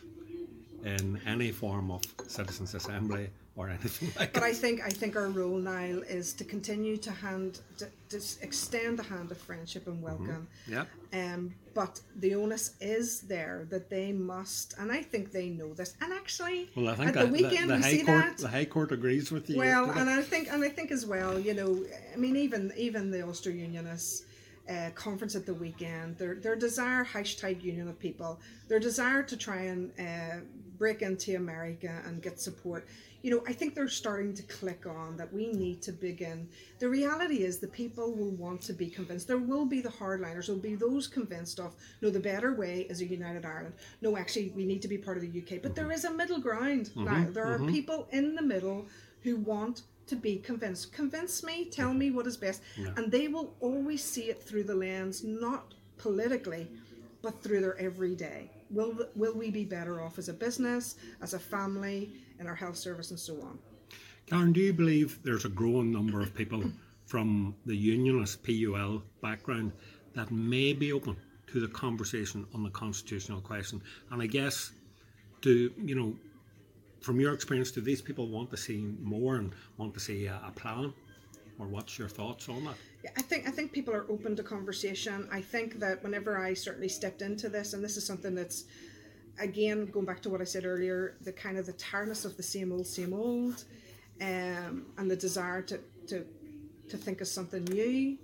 in any form of citizens' assembly or anything like But that. I think I think our role, Niall, is to continue to hand to, to extend the hand of friendship and welcome. Yeah. Um, but the onus is there that they must, and I think they know this. And actually, Well, I think at the weekend the, we High see Court, that. the High Court agrees with you. Well, yesterday. and I think, and I think as well, you know, I mean, even even the Ulster Unionists uh, conference at the weekend, their their desire hashtag union of people, their desire to try and uh, break into America and get support. You know, I think they're starting to click on that we need to begin. The reality is, the people will want to be convinced. There will be the hardliners. There will be those convinced of no, the better way is a united Ireland. No, actually, we need to be part of the UK. But there is a middle ground now. There are people in the middle who want to be convinced. Convince me, tell me what is best. And they will always see it through the lens, not politically, but through their everyday. Will, will we be better off as a business, as a family, in our health service, and so on? Karen, do you believe there's a growing number of people from the unionist PUL background that may be open to the conversation on the constitutional question? And I guess, do you know, from your experience, do these people want to see more and want to see a, a plan? Or what's your thoughts on that? Yeah, I think I think people are open to conversation. I think that whenever I certainly stepped into this, and this is something that's again going back to what I said earlier, the kind of the tiredness of the same old, same old, um, and the desire to to to think of something new.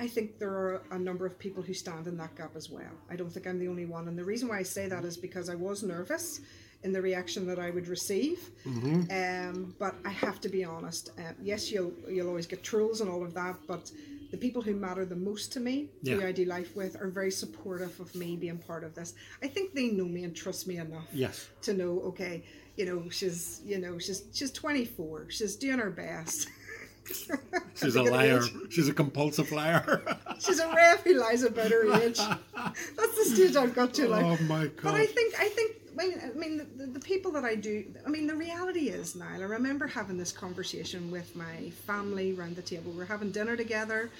I think there are a number of people who stand in that gap as well. I don't think I'm the only one, and the reason why I say that is because I was nervous in the reaction that I would receive. Um, but I have to be honest. Uh, yes, you'll you'll always get trolls and all of that, but the people who matter the most to me, who I do life with, are very supportive of me being part of this. I think they know me and trust me enough Yes. to know. Okay, you know she's you know she's she's 24. She's doing her best. She's a liar. age- She's a compulsive liar. She's a Rev who lies about her age. That's the stage I've got to. Like, oh my god! But I think I think mean, I mean the, the people that I do. I mean, the reality is, Niall. I remember having this conversation with my family around the table. We were having dinner together,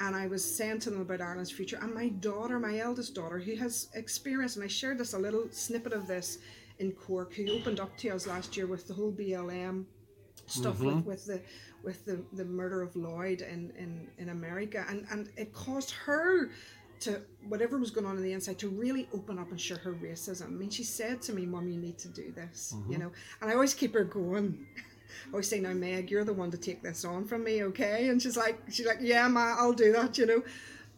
and I was saying to them about Ireland's future. And my daughter, my eldest daughter, who has experience, and I shared this a little snippet of this in Cork, who opened up to us last year with the whole BLM stuff with, mm-hmm. with the with the, the murder of Floyd in, in, in America and, and it caused her to whatever was going on in the inside to really open up and share her racism. I mean she said to me, Mom, you need to do this you mm-hmm. know and I always keep her going. I always say, Now Meg, you're the one to take this on from me, okay? And she's like she's like, Yeah, Ma, I'll do that, you know.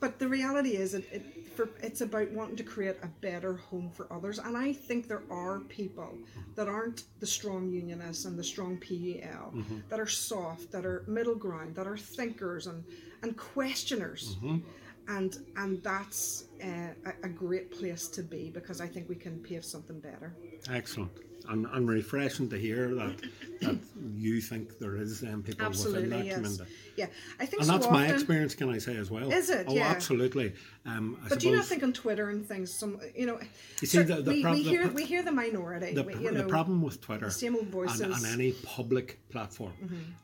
But the reality is it, it for it's about wanting to create a better home for others. And I think there are people that aren't the strong unionists and the strong PUL, mm-hmm. that are soft, that are middle ground, that are thinkers and, and questioners. Mm-hmm. And and that's uh, a, a great place to be because I think we can pave something better. Excellent. And, and refreshing to hear that that you think there is um, people within Absolutely, that yes. community. Yeah, I think And so that's often, my experience, can I say as well? Is it? Oh, Yeah. absolutely. Um, I But do you not think on Twitter and things, some you know, You see, the- the we, prob- we hear pro- we hear the minority. the, you know, the problem with Twitter same old and, voices. and any public platform,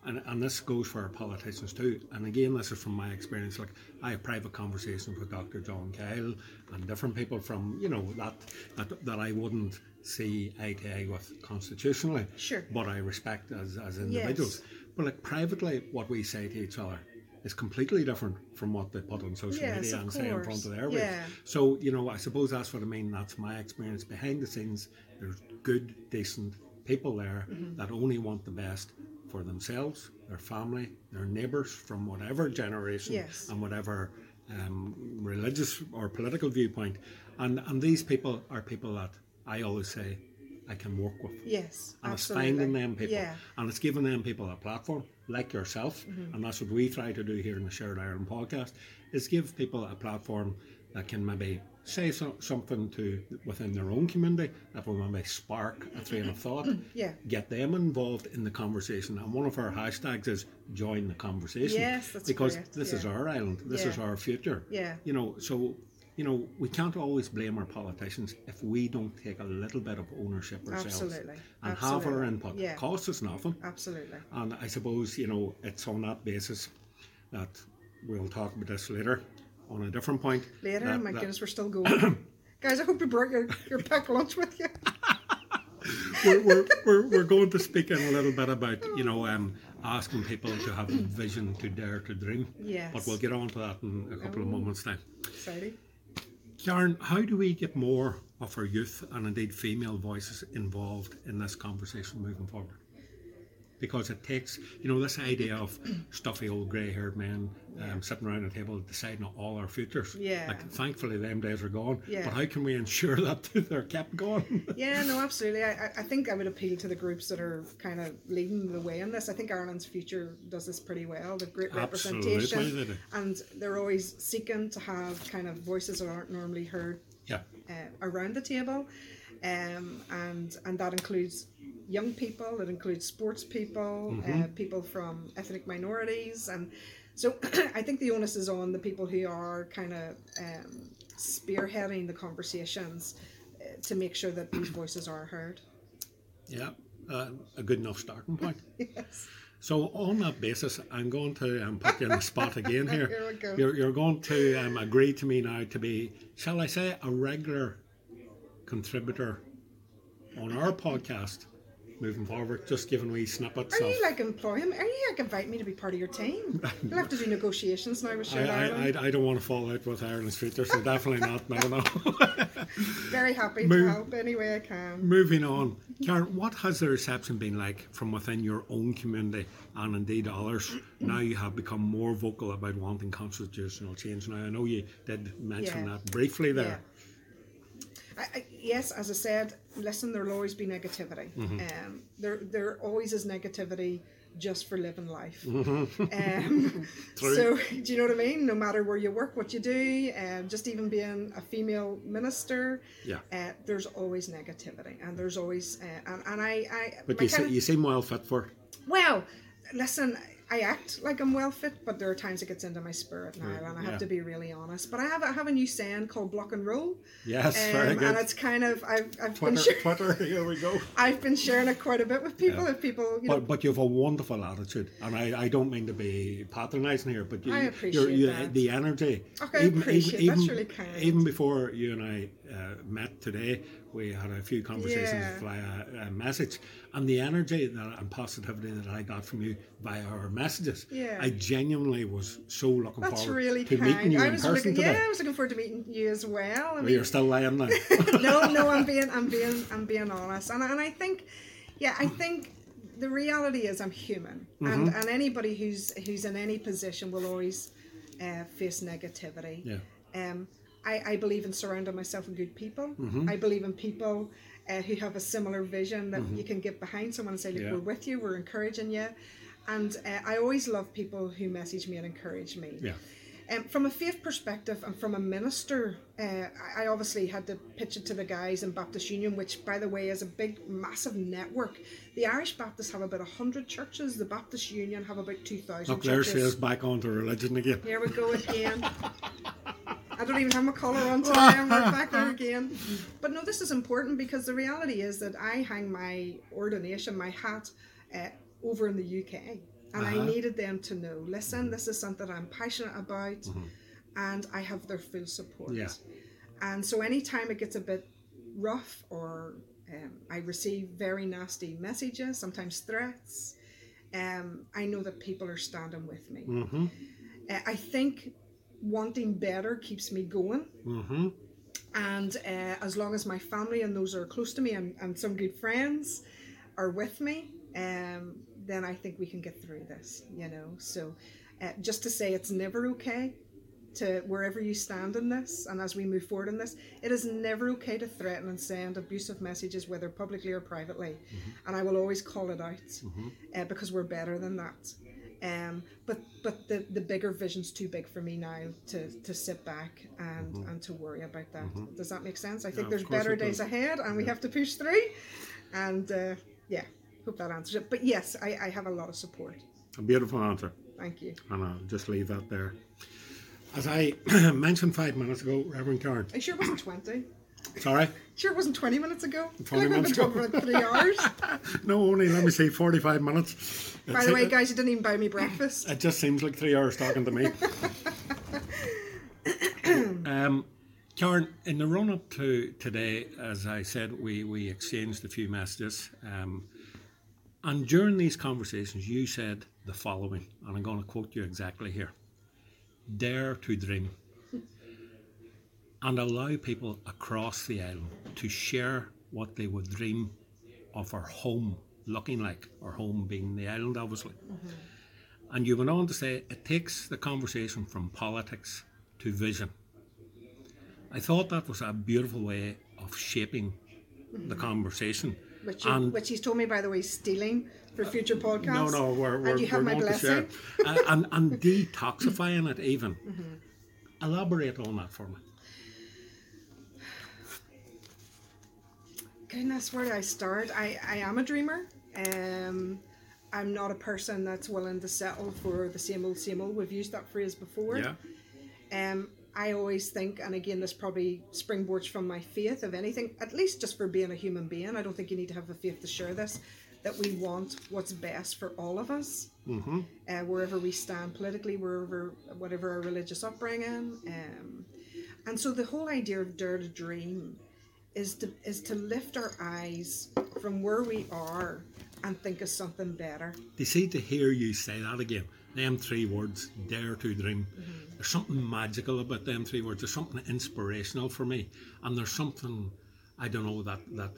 and, and this goes for politicians too. And again, this is from my experience. Like I have private conversations with Dr. John Kyle and different people from you know that that, that I wouldn't see eye to eye with constitutionally, Sure. but I respect as as individuals. But like privately, what we say to each other. Is completely different from what they put on social Yes, media and say in front of their. Yeah. So, you know, I suppose that's what I mean. That's my experience. Behind the scenes, there's good, decent people there Mm-hmm. that only want the best for themselves, their family, their neighbours from whatever generation Yes. and whatever um, religious or political viewpoint. And, and these people are people that I always say I can work with. Yes, And absolutely. it's finding them people. Yeah, Mm-hmm. And it's giving them people a platform, like yourself. And that's what we try to do here in the Shared Ireland podcast, is give people a platform that can maybe say so, something to within their own community that will maybe spark a train of thought. Yeah. Get them involved in the conversation. And one of our hashtags is join the conversation. Yes, that's Because this is our island. This is our future. Yeah. You know, so you know, we can't always blame our politicians if we don't take a little bit of ownership ourselves Absolutely. and have our Absolutely. input. Yeah. Costs us nothing. absolutely. And I suppose, you know, it's on that basis that we'll talk about this later on a different point. Later, that- my that goodness, we're still going. Guys, I hope you brought your, your packed lunch with you. we're, we're, we're, we're going to speak in a little bit about, you know, um, asking people to have a vision to dare to dream. Yes. But we'll get on to that in a couple of moments' time. Exciting. Karen, how do we get more of our youth and indeed female voices involved in this conversation moving forward? Because it takes, you know, this idea of stuffy old grey haired men um, sitting around a table deciding all our futures. Yeah. Like, thankfully, them days are gone. Yeah. But how can we ensure that they're kept going? Yeah, no, absolutely. I, I- think I would appeal to the groups that are kind of leading the way in this. I think Ireland's future does this pretty well. They've great Absolutely, representation, do. and they're always seeking to have kind of voices that aren't normally heard yeah. uh, around the table, um, and and that includes young people, it includes sports people, uh, people from ethnic minorities, and so I think the onus is on the people who are kind of um, spearheading the conversations uh, to make sure that these voices are heard. Yeah. Uh, a good enough starting point. Yes. So on that basis, I'm going to um, put you in the spot again here. Here we go. You're, you're going to um, agree to me now to be, shall I say, a regular contributor on our podcast moving forward, just giving wee snippets Are of. you like employ him? Are you like invite me to be part of your team? You'll have to do negotiations now with I, I, I, I don't want to fall out with Ireland's future, so definitely not. No, no. Very happy Move- to help any way I can. Moving on, Karen, what has the reception been like from within your own community and indeed others? Now you have become more vocal about wanting constitutional change. Now I know you did mention Yeah. that briefly there. I, I, yes, as I said, listen, there'll always be negativity. Mm-hmm. Um, there, there always is negativity just for living life. Mm-hmm. Um, True. so, do you know what I mean? No matter where you work, what you do, um, just even being a female minister, Yeah. uh, there's always negativity, and there's always, uh, and, and I, I, But you, kind of- you seem well fit for well, listen, I act like I'm well fit, but there are times it gets into my spirit now, and I have to be really honest. But I have I have a new saying called block and roll. Yes, Um, very and it's kind of I've, I've been Twitter, share, Twitter, here we go. I've been sharing it quite a bit with people. Yeah. If people, you know, But, but you have a wonderful attitude, and I, I don't mean to be patronising here, but you, I appreciate you, that. the energy. Okay, I appreciate- that's really kind. Even before you and I uh, met today, we had a few conversations Yeah. via uh, message, and the energy that and positivity that I got from you via our messages, Yeah. I genuinely was so looking that's forward really to kind. meeting you I in was person looking, today. yeah, I was looking forward to meeting you as well. I Well, mean, you're still lying now. no, no, I'm being, I'm being, I'm being honest, and and I think, yeah, I think the reality is I'm human, and Mm-hmm. and anybody who's who's in any position will always uh, face negativity. yeah. Um, I, I believe in surrounding myself with good people. Mm-hmm. I believe in people uh, who have a similar vision that you can get behind someone and say, look, Mm-hmm. Yeah. we're with you, we're encouraging you. And uh, I always love people who message me and encourage me. Yeah. Um, from a faith perspective and from a minister, uh, I obviously had to pitch it to the guys in Baptist Union, which, by the way, is a big, massive network. The Irish Baptists have about 100 churches, the Baptist Union have about 2,000 Look, there churches. she is back onto religion again. Here we go again. I don't even have my collar on today. I'm right back there again. But no, this is important because the reality is that I hang my ordination, my hat, uh, over in the UK. And I Uh-huh. needed them to know listen, this is something I'm passionate about, and I have their full support. Yeah. And so anytime it gets a bit rough or um, I receive very nasty messages, sometimes threats, um, I know that people are standing with me. Mm-hmm. Uh, I think wanting better keeps me going. Mm-hmm. And uh, as long as my family and those are close to me and, and some good friends are with me, um, then I think we can get through this. You know, so uh, just to say, it's never okay to wherever you stand in this, and as we move forward in this, it is never okay to threaten and send abusive messages, whether publicly or privately. And I will always call it out uh, because we're better than that. Um, but but the, the bigger vision's too big for me now to, to sit back and, and to worry about that. Does that make sense? I think of there's better days ahead, and we have to push through. And uh, yeah, hope that answers it. But yes, I, I have a lot of support. A beautiful answer. Thank you. And I'll just leave that there. As I mentioned five minutes ago, Reverend Karen. Are you sure wasn't 20? Sorry? Sure it wasn't 20 minutes ago? I 20 feel like we've been minutes ago. talking about three hours. No, only, let me see, 45 minutes. By It's- the way, it, guys, you didn't even buy me breakfast. it just seems like three hours talking to me. um, Karen, in the run up to today, as I said, we, we exchanged a few messages. Um, and during these conversations, you said the following, and I'm going to quote you exactly here Dare to dream and allow people across the island to share what they would dream of our home looking like, our home being the island, obviously. Mm-hmm. And you went on to say it takes the conversation from politics to vision. I thought that was a beautiful way of shaping the mm-hmm. conversation. Which, you, And- which he's told me, by the way, stealing for future podcasts. No, no, we're, we're, and you have we're my going to share. blessing. and, and, and detoxifying it even. Mm-hmm. Elaborate on that for me. Goodness, where do I start? I, I am a dreamer. Um, I'm not a person that's willing to settle for the same old, same old. We've used that phrase before. Yeah. Um, I always think, and again, this probably springboards from my faith of anything, at least just for being a human being. I don't think you need to have the faith to share this, that we want what's best for all of us, Mm-hmm. uh, wherever we stand politically, wherever, whatever our religious upbringing. Um, and so the whole idea of Dare to Dream is to, is to lift our eyes from where we are and think of something better. They see to hear you say that again. Them three words, dare to dream. Mm-hmm. There's something magical about them three words. There's something inspirational for me. And there's something, I don't know, that, that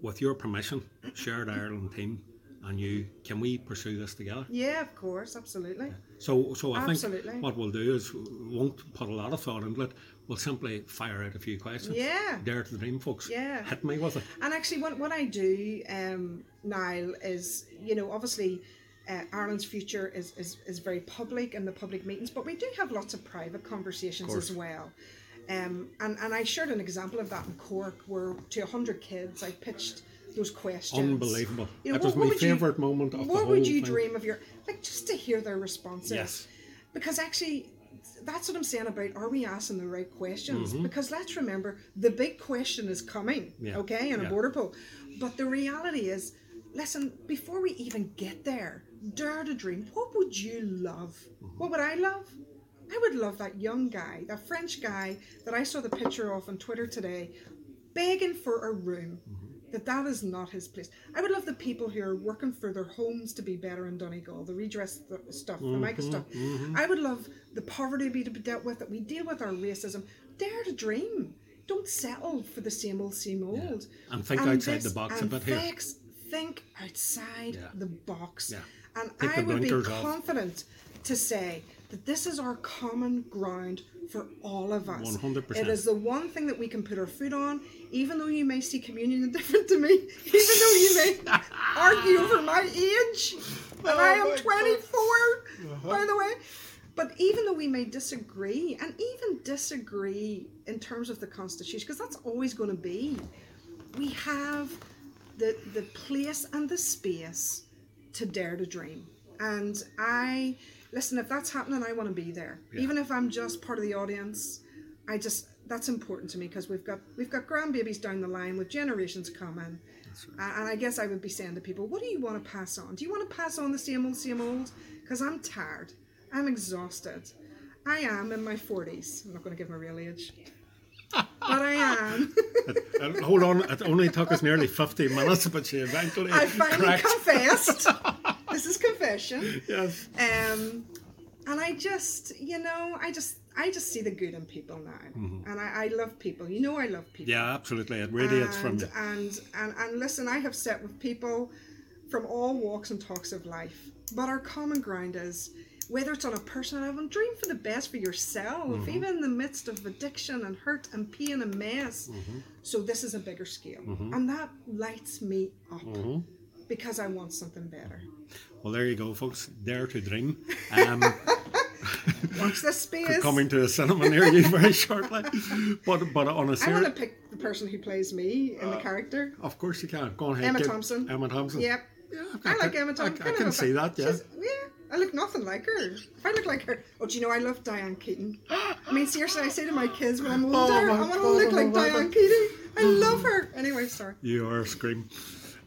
with your permission, Shared Ireland team and you, can we pursue this together? Yeah, of course, absolutely. So, so I Absolutely. think what we'll do is won't put a lot of thought into it. We'll simply fire out a few questions. Yeah. Dare to the dream, folks. Yeah. Hit me with it. And actually, what, what I do, um, Niall, is, you know, obviously uh, Ireland's future is, is, is very public in the public meetings, but we do have lots of private conversations course. as well. Um, and, and I shared an example of that in Cork where to 100 kids I pitched those questions. Unbelievable. You know, it was my favourite moment of the thing. What would you thing. dream of your, like just to hear their responses? Yes. Because actually, that's what I'm saying about are we asking the right questions? Mm-hmm. Because let's remember, the big question is coming, Yeah. okay, in Yeah. a border poll. But the reality is, listen, before we even get there, dare to dream. What would you love? Mm-hmm. What would I love? I would love that young guy, that French guy that I saw the picture of on Twitter today, begging for a room. Mm-hmm. That that is not his place. I would love the people who are working for their homes to be better in Donegal, the redress th- stuff, the MICA mm-hmm, stuff. Mm-hmm. I would love the poverty to be dealt with, that we deal with our racism. Dare to dream. Don't settle for the same old, same old. And think outside the box a and bit here. Think, outside Yeah. the box. Yeah. And Take I would be blinkers off. confident to say that this is our common ground for all of us. 100%. It is the one thing that we can put our foot on, even though you may see communion different to me, even though you may argue over my age, and I Oh am 24, by the way. But even though we may disagree, and even disagree in terms of the Constitution, because that's always going to be, we have the the place and the space to dare to dream. And I listen, if that's happening, I want to be there. Even if I'm just part of the audience, I just that's important to me because we've got we've got grandbabies down the line with generations coming. A- And I guess I would be saying to people, what do you want to pass on? Do you want to pass on the same old, same old? Because I'm tired. I'm exhausted. I am in my 40s. I'm not going to give my real age. but I am. Hold on, it only took us nearly 50 minutes, but she eventually I finally cracked. confessed. this is confession. Yes. Um, and I just, you know, I just, I just see the good in people now, and I, I love people. You know, I love people. Mm-hmm. Yeah, absolutely. It radiates from and, you. and and and listen, I have sat with people from all walks and talks of life, but our common ground is whether it's on a personal level, dream for the best for yourself, Mm-hmm. even in the midst of addiction and hurt and pain and mess. Mm-hmm. So this is a bigger scale, and that lights me up Mm-hmm. Because I want something better. Well, there you go, folks. Dare to dream. Um, Watch this space. coming to a cinema near you very shortly. But but on a I want to pick the person who plays me in the character. of course you can. Go on ahead. Emma give- Thompson. Emma Thompson. Yep. Yeah, I like Emma Thompson. I, I Kinda can see that. Yeah. yeah. I look nothing like her. If I look like her, oh, do you know I love Diane Keaton? I mean, seriously, I say to my kids when I'm older, Oh I want to look oh like Diane Keaton. I love her. Anyway, sorry. You are a scream.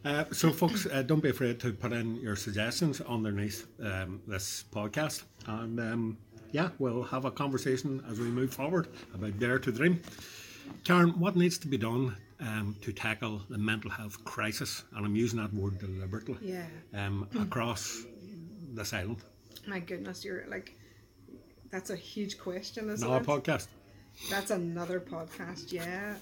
Uh, so, folks, uh, don't be afraid to put in your suggestions underneath um, this podcast. And um, yeah, we'll have a conversation as we move forward about Dare to Dream. Karen, what needs to be done um, to tackle the mental health crisis? And I'm using that word deliberately Yeah. um, across this island. My goodness, you're like, that's a huge question, isn't Another it? podcast. That's another podcast, yeah.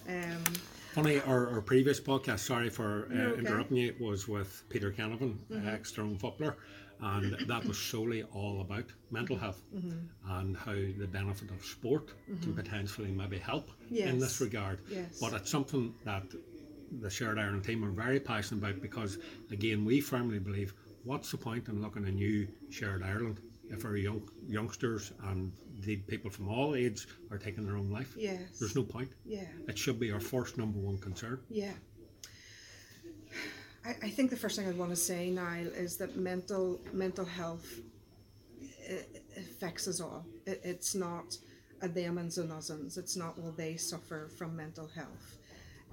Funny, our, our previous podcast, sorry for uh, okay. interrupting you, was with Peter Canavan, uh, mm-hmm. ex-Tyrone footballer, and that was solely all about mental health mm-hmm. and how the benefit of sport can mm-hmm. potentially maybe help in this regard. Yes. But it's something that the Shared Ireland team are very passionate about because, again, we firmly believe what's the point in looking at new Shared Ireland if our young youngsters and the people from all ages are taking their own life? yes. There's no point. Yeah. It should be our first number one concern. Yeah. I, I think the first thing I'd want to say, Niall, is that mental mental health affects us all. It, it's not a them and nothings. It's not well they suffer from mental health.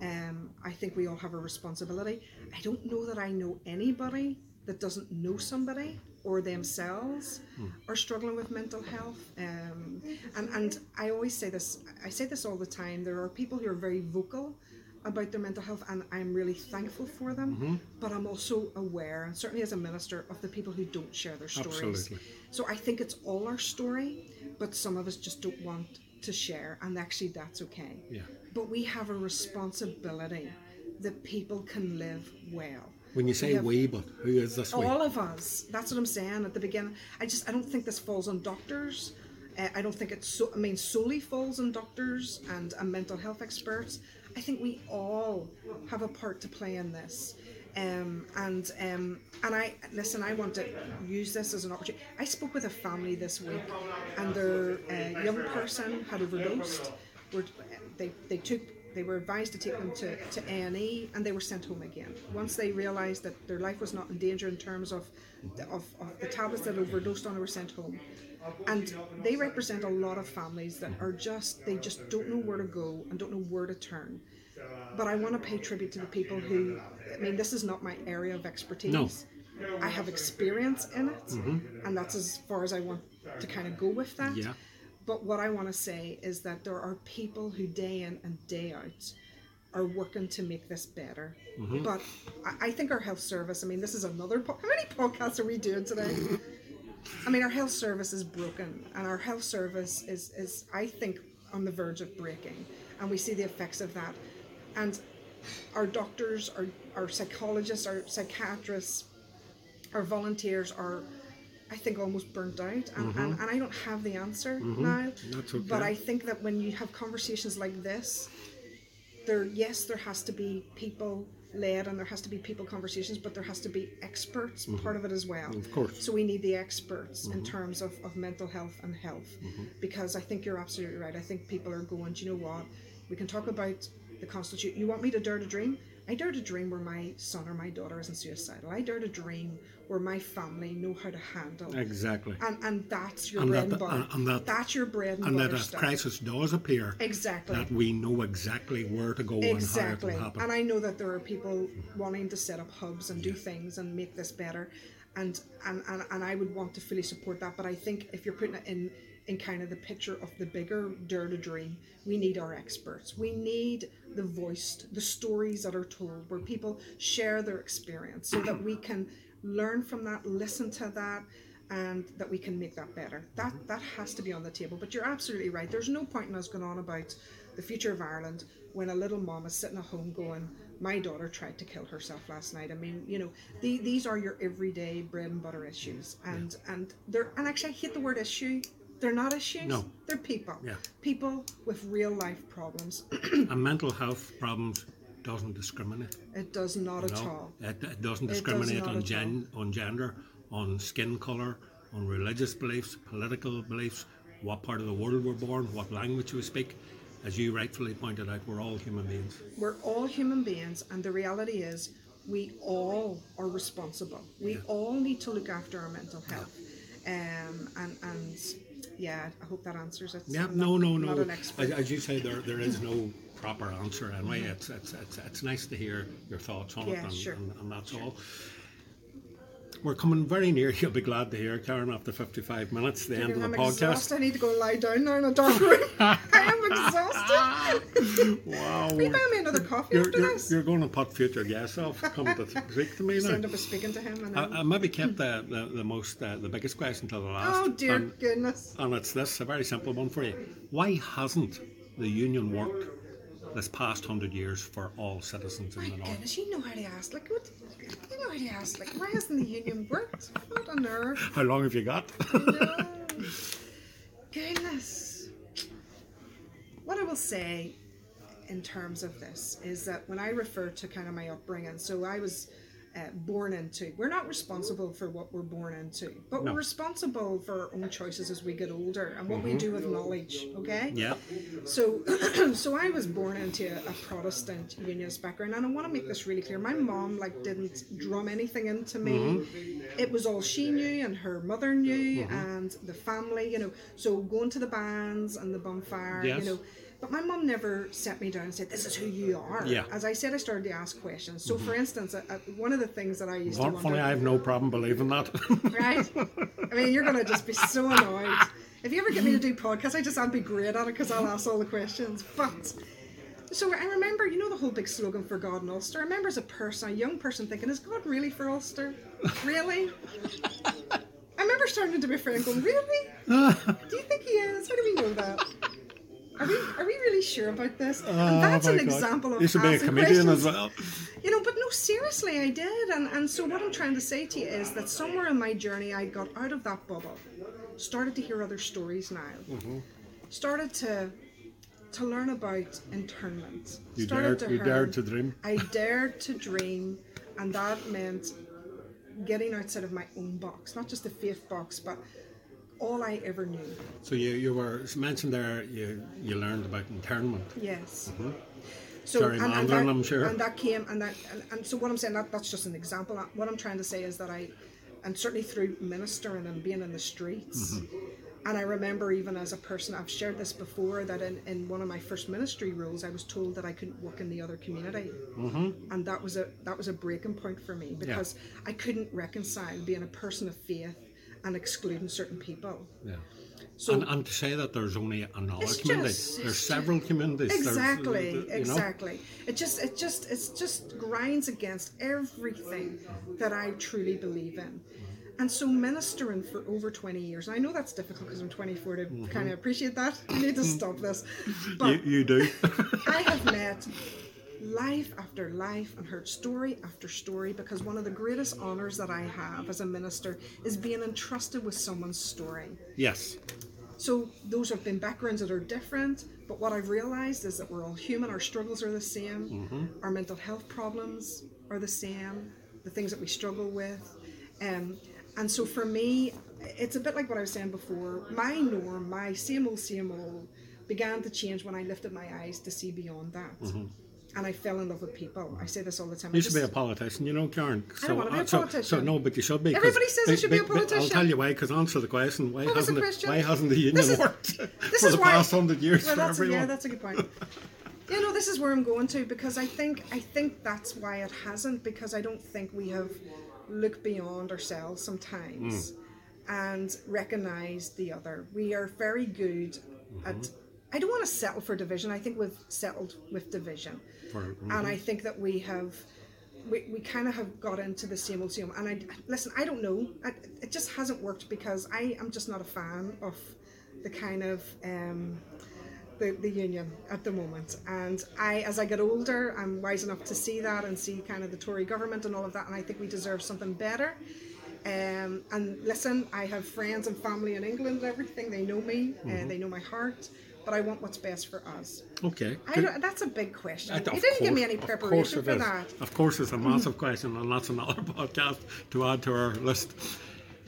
Um, I think we all have a responsibility. I don't know that I know anybody that doesn't know somebody or themselves are struggling with mental health. Um, and, and I always say this, I say this all the time. There are people who are very vocal about their mental health, and I'm really thankful for them. But I'm also aware, and certainly as a minister, of the people who don't share their stories. Absolutely. So I think it's all our story, but some of us just don't want to share, and actually that's okay. Yeah. But we have a responsibility that people can live well. When you say we, but who is this we? All of us. That's what I'm saying at the beginning. I just I don't think this falls on doctors. Uh, I don't think it's so. I mean, solely falls on doctors and, and mental health experts. I think we all have a part to play in this. Um, and um, and I listen. I want to use this as an opportunity. I spoke with a family this week, and their uh, young person had overdosed. Were they they took they were advised to take them to, to A&E and they were sent home again. Once they realised that their life was not in danger in terms of, the- of, of the tablets that overdosed on, they were sent home. And they represent a lot of families that are just, they just don't know where to go and don't know where to turn. But I want to pay tribute to the people who, I mean, this is not my area of expertise. No. I have experience in it, mm-hmm. and that's as far as I want to kind of go with that. Yeah. But what I want to say is that there are people who day in and day out are working to make this better. Mm-hmm. But I, I think our health service, I mean, this is another, po- how many podcasts are we doing today? I mean, our health service is broken, and our health service is, is, I think, on the verge of breaking, and we see the effects of that. And our doctors, our, our psychologists, our psychiatrists, our volunteers are, I think, almost burnt out, and, mm-hmm. and, and I don't have the answer mm-hmm. now. That's okay. But I think that when you have conversations like this, there, yes, there has to be people led and there has to be people conversations, but there has to be experts mm-hmm. part of it as well. Of course. So we need the experts in terms of, of mental health and health, because I think you're absolutely right. I think people are going, do you know what? We can talk about the Constitution. You want me to dare to dream? I dare to dream where my son or my daughter isn't suicidal. I dare to dream where my family know how to handle. Exactly. And, and that's your And bread that- and butter. and- and that- that's your bread and, And that butter if stuff. crisis does appear, Exactly. that we know exactly where to go Exactly. and how it will happen. And I know that there are people wanting to set up hubs and do things and make this better. And, and, and, and I would want to fully support that. But I think if you're putting it in, in kind of the picture of the bigger dare to dream, we need our experts. We need the voiced, the stories that are told where people share their experience so that we can learn from that, listen to that, and that we can make that better. That that has to be on the table. But you're absolutely right. There's no point in us going on about the future of Ireland when a little mom is sitting at home going, "My daughter tried to kill herself last night." I mean, you know, the, these are your everyday bread and butter issues, and and they're and actually I hate the word issue. They're not issues. No. They're people. Yeah. People with real life problems. and mental health problems doesn't discriminate. it does not at all. it, it doesn't does discriminate not on, gen, on gender, on skin colour, on religious beliefs, political beliefs, what part of the world we're born, what language we speak. As you rightfully pointed out, we're all human beings. We're all human beings, and the reality is, we all are responsible. We all need to look after our mental health. Um, and and yeah, I hope that answers it. Yeah, I'm no, not, no, no. As, as you say, there there is no proper answer anyway. It's, it's it's it's nice to hear your thoughts on it, and, sure. and, and that's all. We're coming very near. You'll be glad to hear, Karen, after 55 minutes, the end of the I'm podcast. exhausted. I need to go lie down now in a dark room. I am exhausted. Wow. Will you buy me another coffee You're, after you're, this? you're going to put future guests off coming to speak to me Just end now. up speaking to him, and I, I maybe kept the, the, the most uh, the biggest question to the last. oh dear And, goodness. and it's this a very simple one for you. Why hasn't the union worked this past hundred years for all citizens in My the north? goodness, you know how to ask. Like, what? You know how to ask. Like, why hasn't the union worked? What on earth? How long have you got? No. Goodness. What I will say in terms of this is that when I refer to kind of my upbringing, so I was uh, born into, we're not responsible for what we're born into, but No. we're responsible for our own choices as we get older and what we do mm-hmm. with knowledge, okay? yeah. So, so I was born into a Protestant unionist background, and I want to make this really clear. My mom like didn't drum anything into me. Mm-hmm. It was all she knew, and her mother knew, mm-hmm. and the family. You know, so going to the bands and the bonfire. Yes. You know. But my mum never set me down and said, "This is who you are." Yeah. As I said, I started to ask questions. So, for instance, uh, one of the things that I used to Fun- wonder, Funny, I have no problem believing that. right? I mean, you're gonna just be so annoyed. If you ever get me to do podcasts, I just I'll be great at it because I'll ask all the questions. But so I remember, you know, the whole big slogan for God in Ulster. I remember as a person, a young person, thinking, "Is God really for Ulster? Really?" I remember starting to be afraid and going, "Really? Do you think he is? How do we know that?" Are we, are we really sure about this? and that's Oh an God. example of You should be a comedian questions. as well. You know, but no, seriously, I did. And, and so, what I'm trying to say to you is that somewhere in my journey, I got out of that bubble, started to hear other stories now, Mm-hmm. started to to learn about internment. You started dared, you learn- dared to dream. I dared to dream, and that meant getting outside of my own box, not just the faith box, but all I ever knew. So you, you were mentioned there. You you learned about internment. Yes. Mm-hmm. So Gerrymandering, that, I'm sure. And that came, and that, and, and so what I'm saying that that's just an example. What I'm trying to say is that I, and certainly through ministering and being in the streets, Mm-hmm. and I remember even as a person, I've shared this before that in, in one of my first ministry roles, I was told that I couldn't work in the other community, mm-hmm. and that was a that was a breaking point for me because I couldn't reconcile being a person of faith and excluding certain people. Yeah. So and, and to say that there's only another It's community, just- there's several communities. Exactly, you know? exactly. It just, it just, it's just grinds against everything that I truly believe in. And so ministering for over 20 years, I know that's difficult because I'm 24 to mm-hmm. kind of appreciate that. I need to mm-hmm. stop this. But You, you do. I have met life after life and heard story after story because one of the greatest honors that I have as a minister is being entrusted with someone's story. yes. So those have been backgrounds that are different, but what I've realized is that we're all human. Our struggles are the same. Our mental health problems are the same. The things that we struggle with, um, and so for me, it's a bit like what I was saying before. My norm, my same old, same old, began to change when I lifted my eyes to see beyond that. And I fell in love with people. I say this all the time. I You should be a politician, you know, Karen. So, don't wanna be a uh, so- So, no, but you should be. Everybody says I be- should be a be- but I'll tell you why. Because answer the question: Why What was the hasn't it, question? why hasn't the union This is- worked this for is the why- past hundred years Well, for that's a, everyone? yeah, that's a good point. You know, this is where I'm going to because I think I think that's why it hasn't because I don't think we have looked beyond ourselves sometimes and recognized the other. We are very good at. I don't want to settle for division. I think we've settled with division, And I think that we have we, we kind of have got into the same old same. And I listen, I don't know. I, it just hasn't worked because I am just not a fan of the kind of um, the, the union at the moment. And I, as I get older, I'm wise enough to see that and see kind of the Tory government and all of that. And I think we deserve something better. Um, and listen, I have friends and family in England and everything. They know me and they know my heart. But I want what's best for us. Okay. I don't, that's a big question. You didn't give me any preparation for is. that. Of course, it's a massive question, and that's another podcast to add to our list.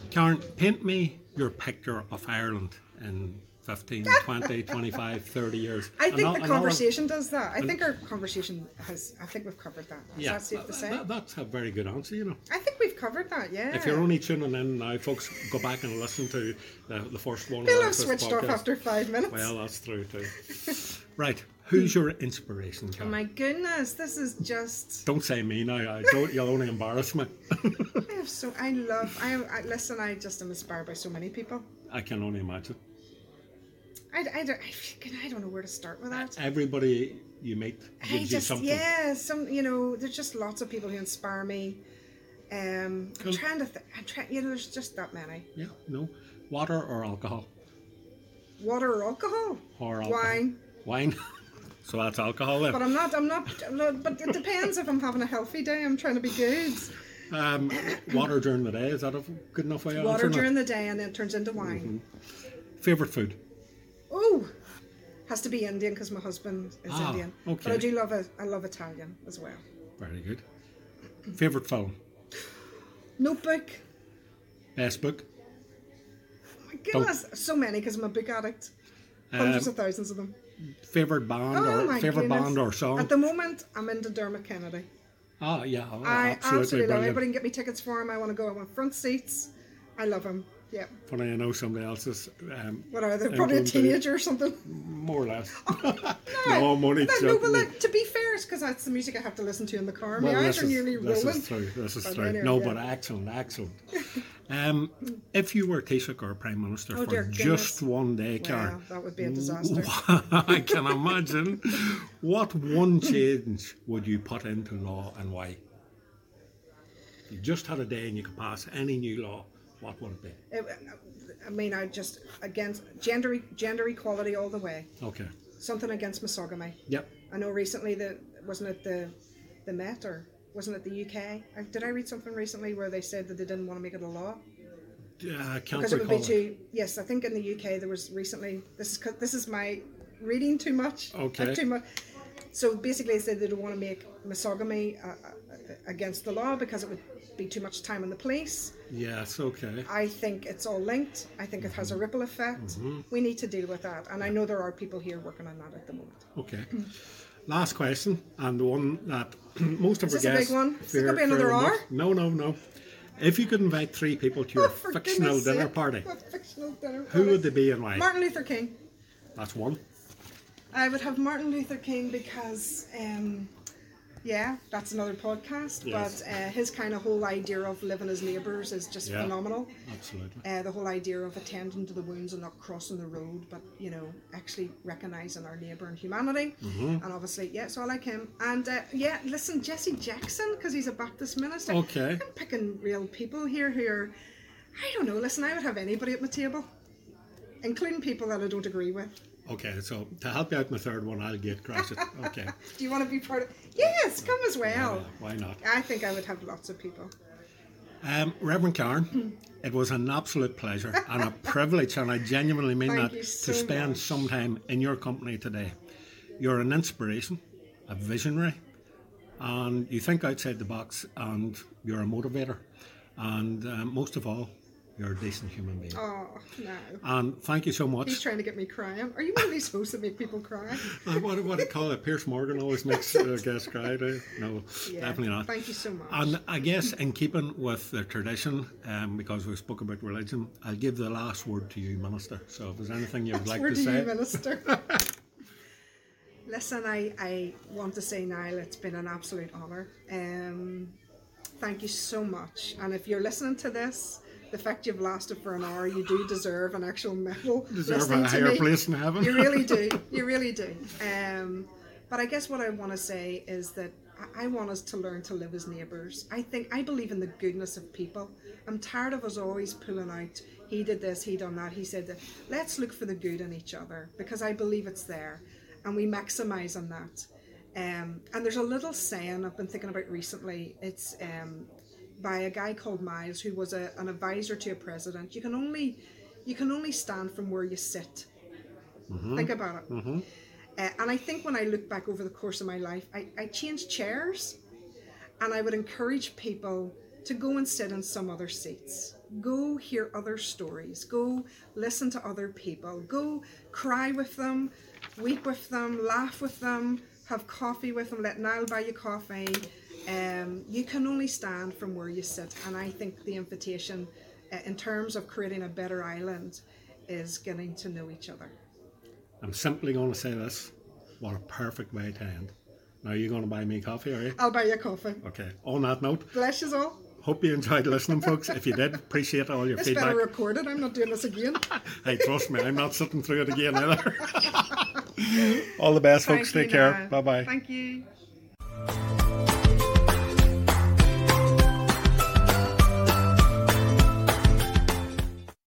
Karen, paint me your picture of Ireland in 15, 20, 25, 30 years. I think Ano- the conversation does that. I think our conversation has. I think we've covered that. Is Yeah, that safe to say? that- that's a very good answer, you know. I think we've covered that. Yeah. If you're only tuning in now, folks, go back and listen to the, the first one. Of have switched off after five minutes. Well, that's true too. right, who's your inspiration, Oh my goodness, this is just. Don't say me now. I don't. You'll only embarrass me. I have so. I love. I, I listen. I just am inspired by so many people. I can only imagine. I, I, don't, I, I don't know where to start with that. Everybody you meet gives you something. yeah, some you know, there's just lots of people who inspire me. Um, I'm trying to. Th- I'm trying. You know, there's just that many. Yeah, no. Water or alcohol? Water or alcohol? Or alcohol. Wine. Wine. so that's alcohol then. But I'm not. I'm not. I'm not- But it depends if I'm having a healthy day. I'm trying to be good. Um, water during the day, is that a good enough way of Water during the day and then it turns into wine. Favourite food? Oh, has to be Indian because my husband is Ah, Indian. But. I do love. I love Italian as well. Very good. Favourite film? Notebook. Best book? Oh my goodness, so many because I'm a book addict. Hundreds Um, of thousands of them. Favourite band Oh or favourite goodness. band or song? At the moment, I'm into Dermot Kennedy. Oh yeah, oh, I absolutely, absolutely love him. Anybody can get me tickets for him. I want to go. I want front seats. I love him. Yeah. Funny, I know somebody else's. Um, What are they? Probably a teenager or something. More or less. No, no, I'm only no, but like, to be fair, it's because that's the music I have to listen to in the car. My eyes this are nearly this rolling. is true. This is But true. anyway, no, yeah. but excellent, excellent. Um, if you were Taoiseach or Prime Minister Oh, for just one day, Karen, Wow, that would be a disaster. I can imagine. what one change would you put into law and why? You just had a day and you could pass any new law, what would it be? It- I mean, I just against gender gender equality all the way. Okay. Something against misogyny. Yep. I know recently that wasn't it the the Met or wasn't it the UK? I, did I read something recently where they said that they didn't want to make it a law Uh, because it would be too? Yes, I think in the UK there was recently. This is this is my reading too much. Okay. Too much. So basically, they said they don't want to make misogyny uh, uh, against the law because it would be too much time on the police. Yes, okay. I think it's all linked. I think it has Mm-hmm. a ripple effect. We need to deal with that, and I know there are people here working on that at the moment. Okay. Last question, and the one that most of Is our this a big guests. one? Is it gonna be another hour? No, no, no. If you could invite three people to your Oh, fictional dinner party, fictional dinner who party. would they be and why? Martin Luther King. That's one. I would have Martin Luther King because, um, yeah, that's another podcast. Yes. But uh, his kind of whole idea of living as neighbours is just Yeah. phenomenal. Absolutely. Uh, the whole idea of attending to the wounds and not crossing the road, but you know, actually recognising our neighbour and humanity. Mm-hmm. And obviously, yeah, so I like him. And uh, yeah, listen, Jesse Jackson, because he's a Baptist minister. Okay. I'm picking real people here who are, I don't know, listen, I would have anybody at my table, including people that I don't agree with. Okay, so to help you out in the third one, I'll get it. Okay. Do you want to be part of? Yes, come as well. Yeah, why not? I think I would have lots of people. Um, Reverend Karen, it was an absolute pleasure and a privilege, and I genuinely mean Thank that, so to spend much. some time in your company today. You're an inspiration, a visionary, and you think outside the box, and you're a motivator, and um, most of all, you're a decent human being. Oh no, And thank you so much. he's trying to get me crying. Are you really supposed to make people cry? I do you call it? Piers Morgan always makes uh, guests cry. do you? No, Yeah. definitely not. Thank you so much. And I guess in keeping with the tradition, um, because we spoke about religion, I'll give the last word to you, Minister. So if there's anything you'd like to do say, you, Minister? Listen, I, I want to say, Niall, it's been an absolute honour. Um, thank you so much. And if you're listening to this, the fact you've lasted for an hour, you do deserve an actual medal. deserve a higher me. place in heaven. You really do. You really do. Um, but I guess what I want to say is that I- want us to learn to live as neighbours. I think I believe in the goodness of people. I'm tired of us always pulling out. He did this, he done that. He said that. Let's look for the good in each other because I believe it's there, and we maximise on that. Um, and there's a little saying I've been thinking about recently. It's um, by a guy called Miles, who was a, an advisor to a president. You can only you can only stand from where you sit. Think about it. Uh, and I think when I look back over the course of my life, I, I changed chairs, and I would encourage people to go and sit in some other seats. Go hear other stories. Go listen to other people. Go cry with them, weep with them, laugh with them, have coffee with them. Let Niall buy you coffee. Um, you can only stand from where you sit, and I think the invitation, uh, in terms of creating a better island, is getting to know each other. I'm simply going to say this. What a perfect way to end. Now, you're going to buy me coffee, are you? I'll buy you coffee. Okay. On that note, Bless you all. hope you enjoyed listening, folks. If you did, appreciate all your It's feedback. better recorded. I'm not doing this again. Hey, trust me, I'm not sitting through it again either. all the best, folks. Thank Take you, care. Bye bye. Thank you.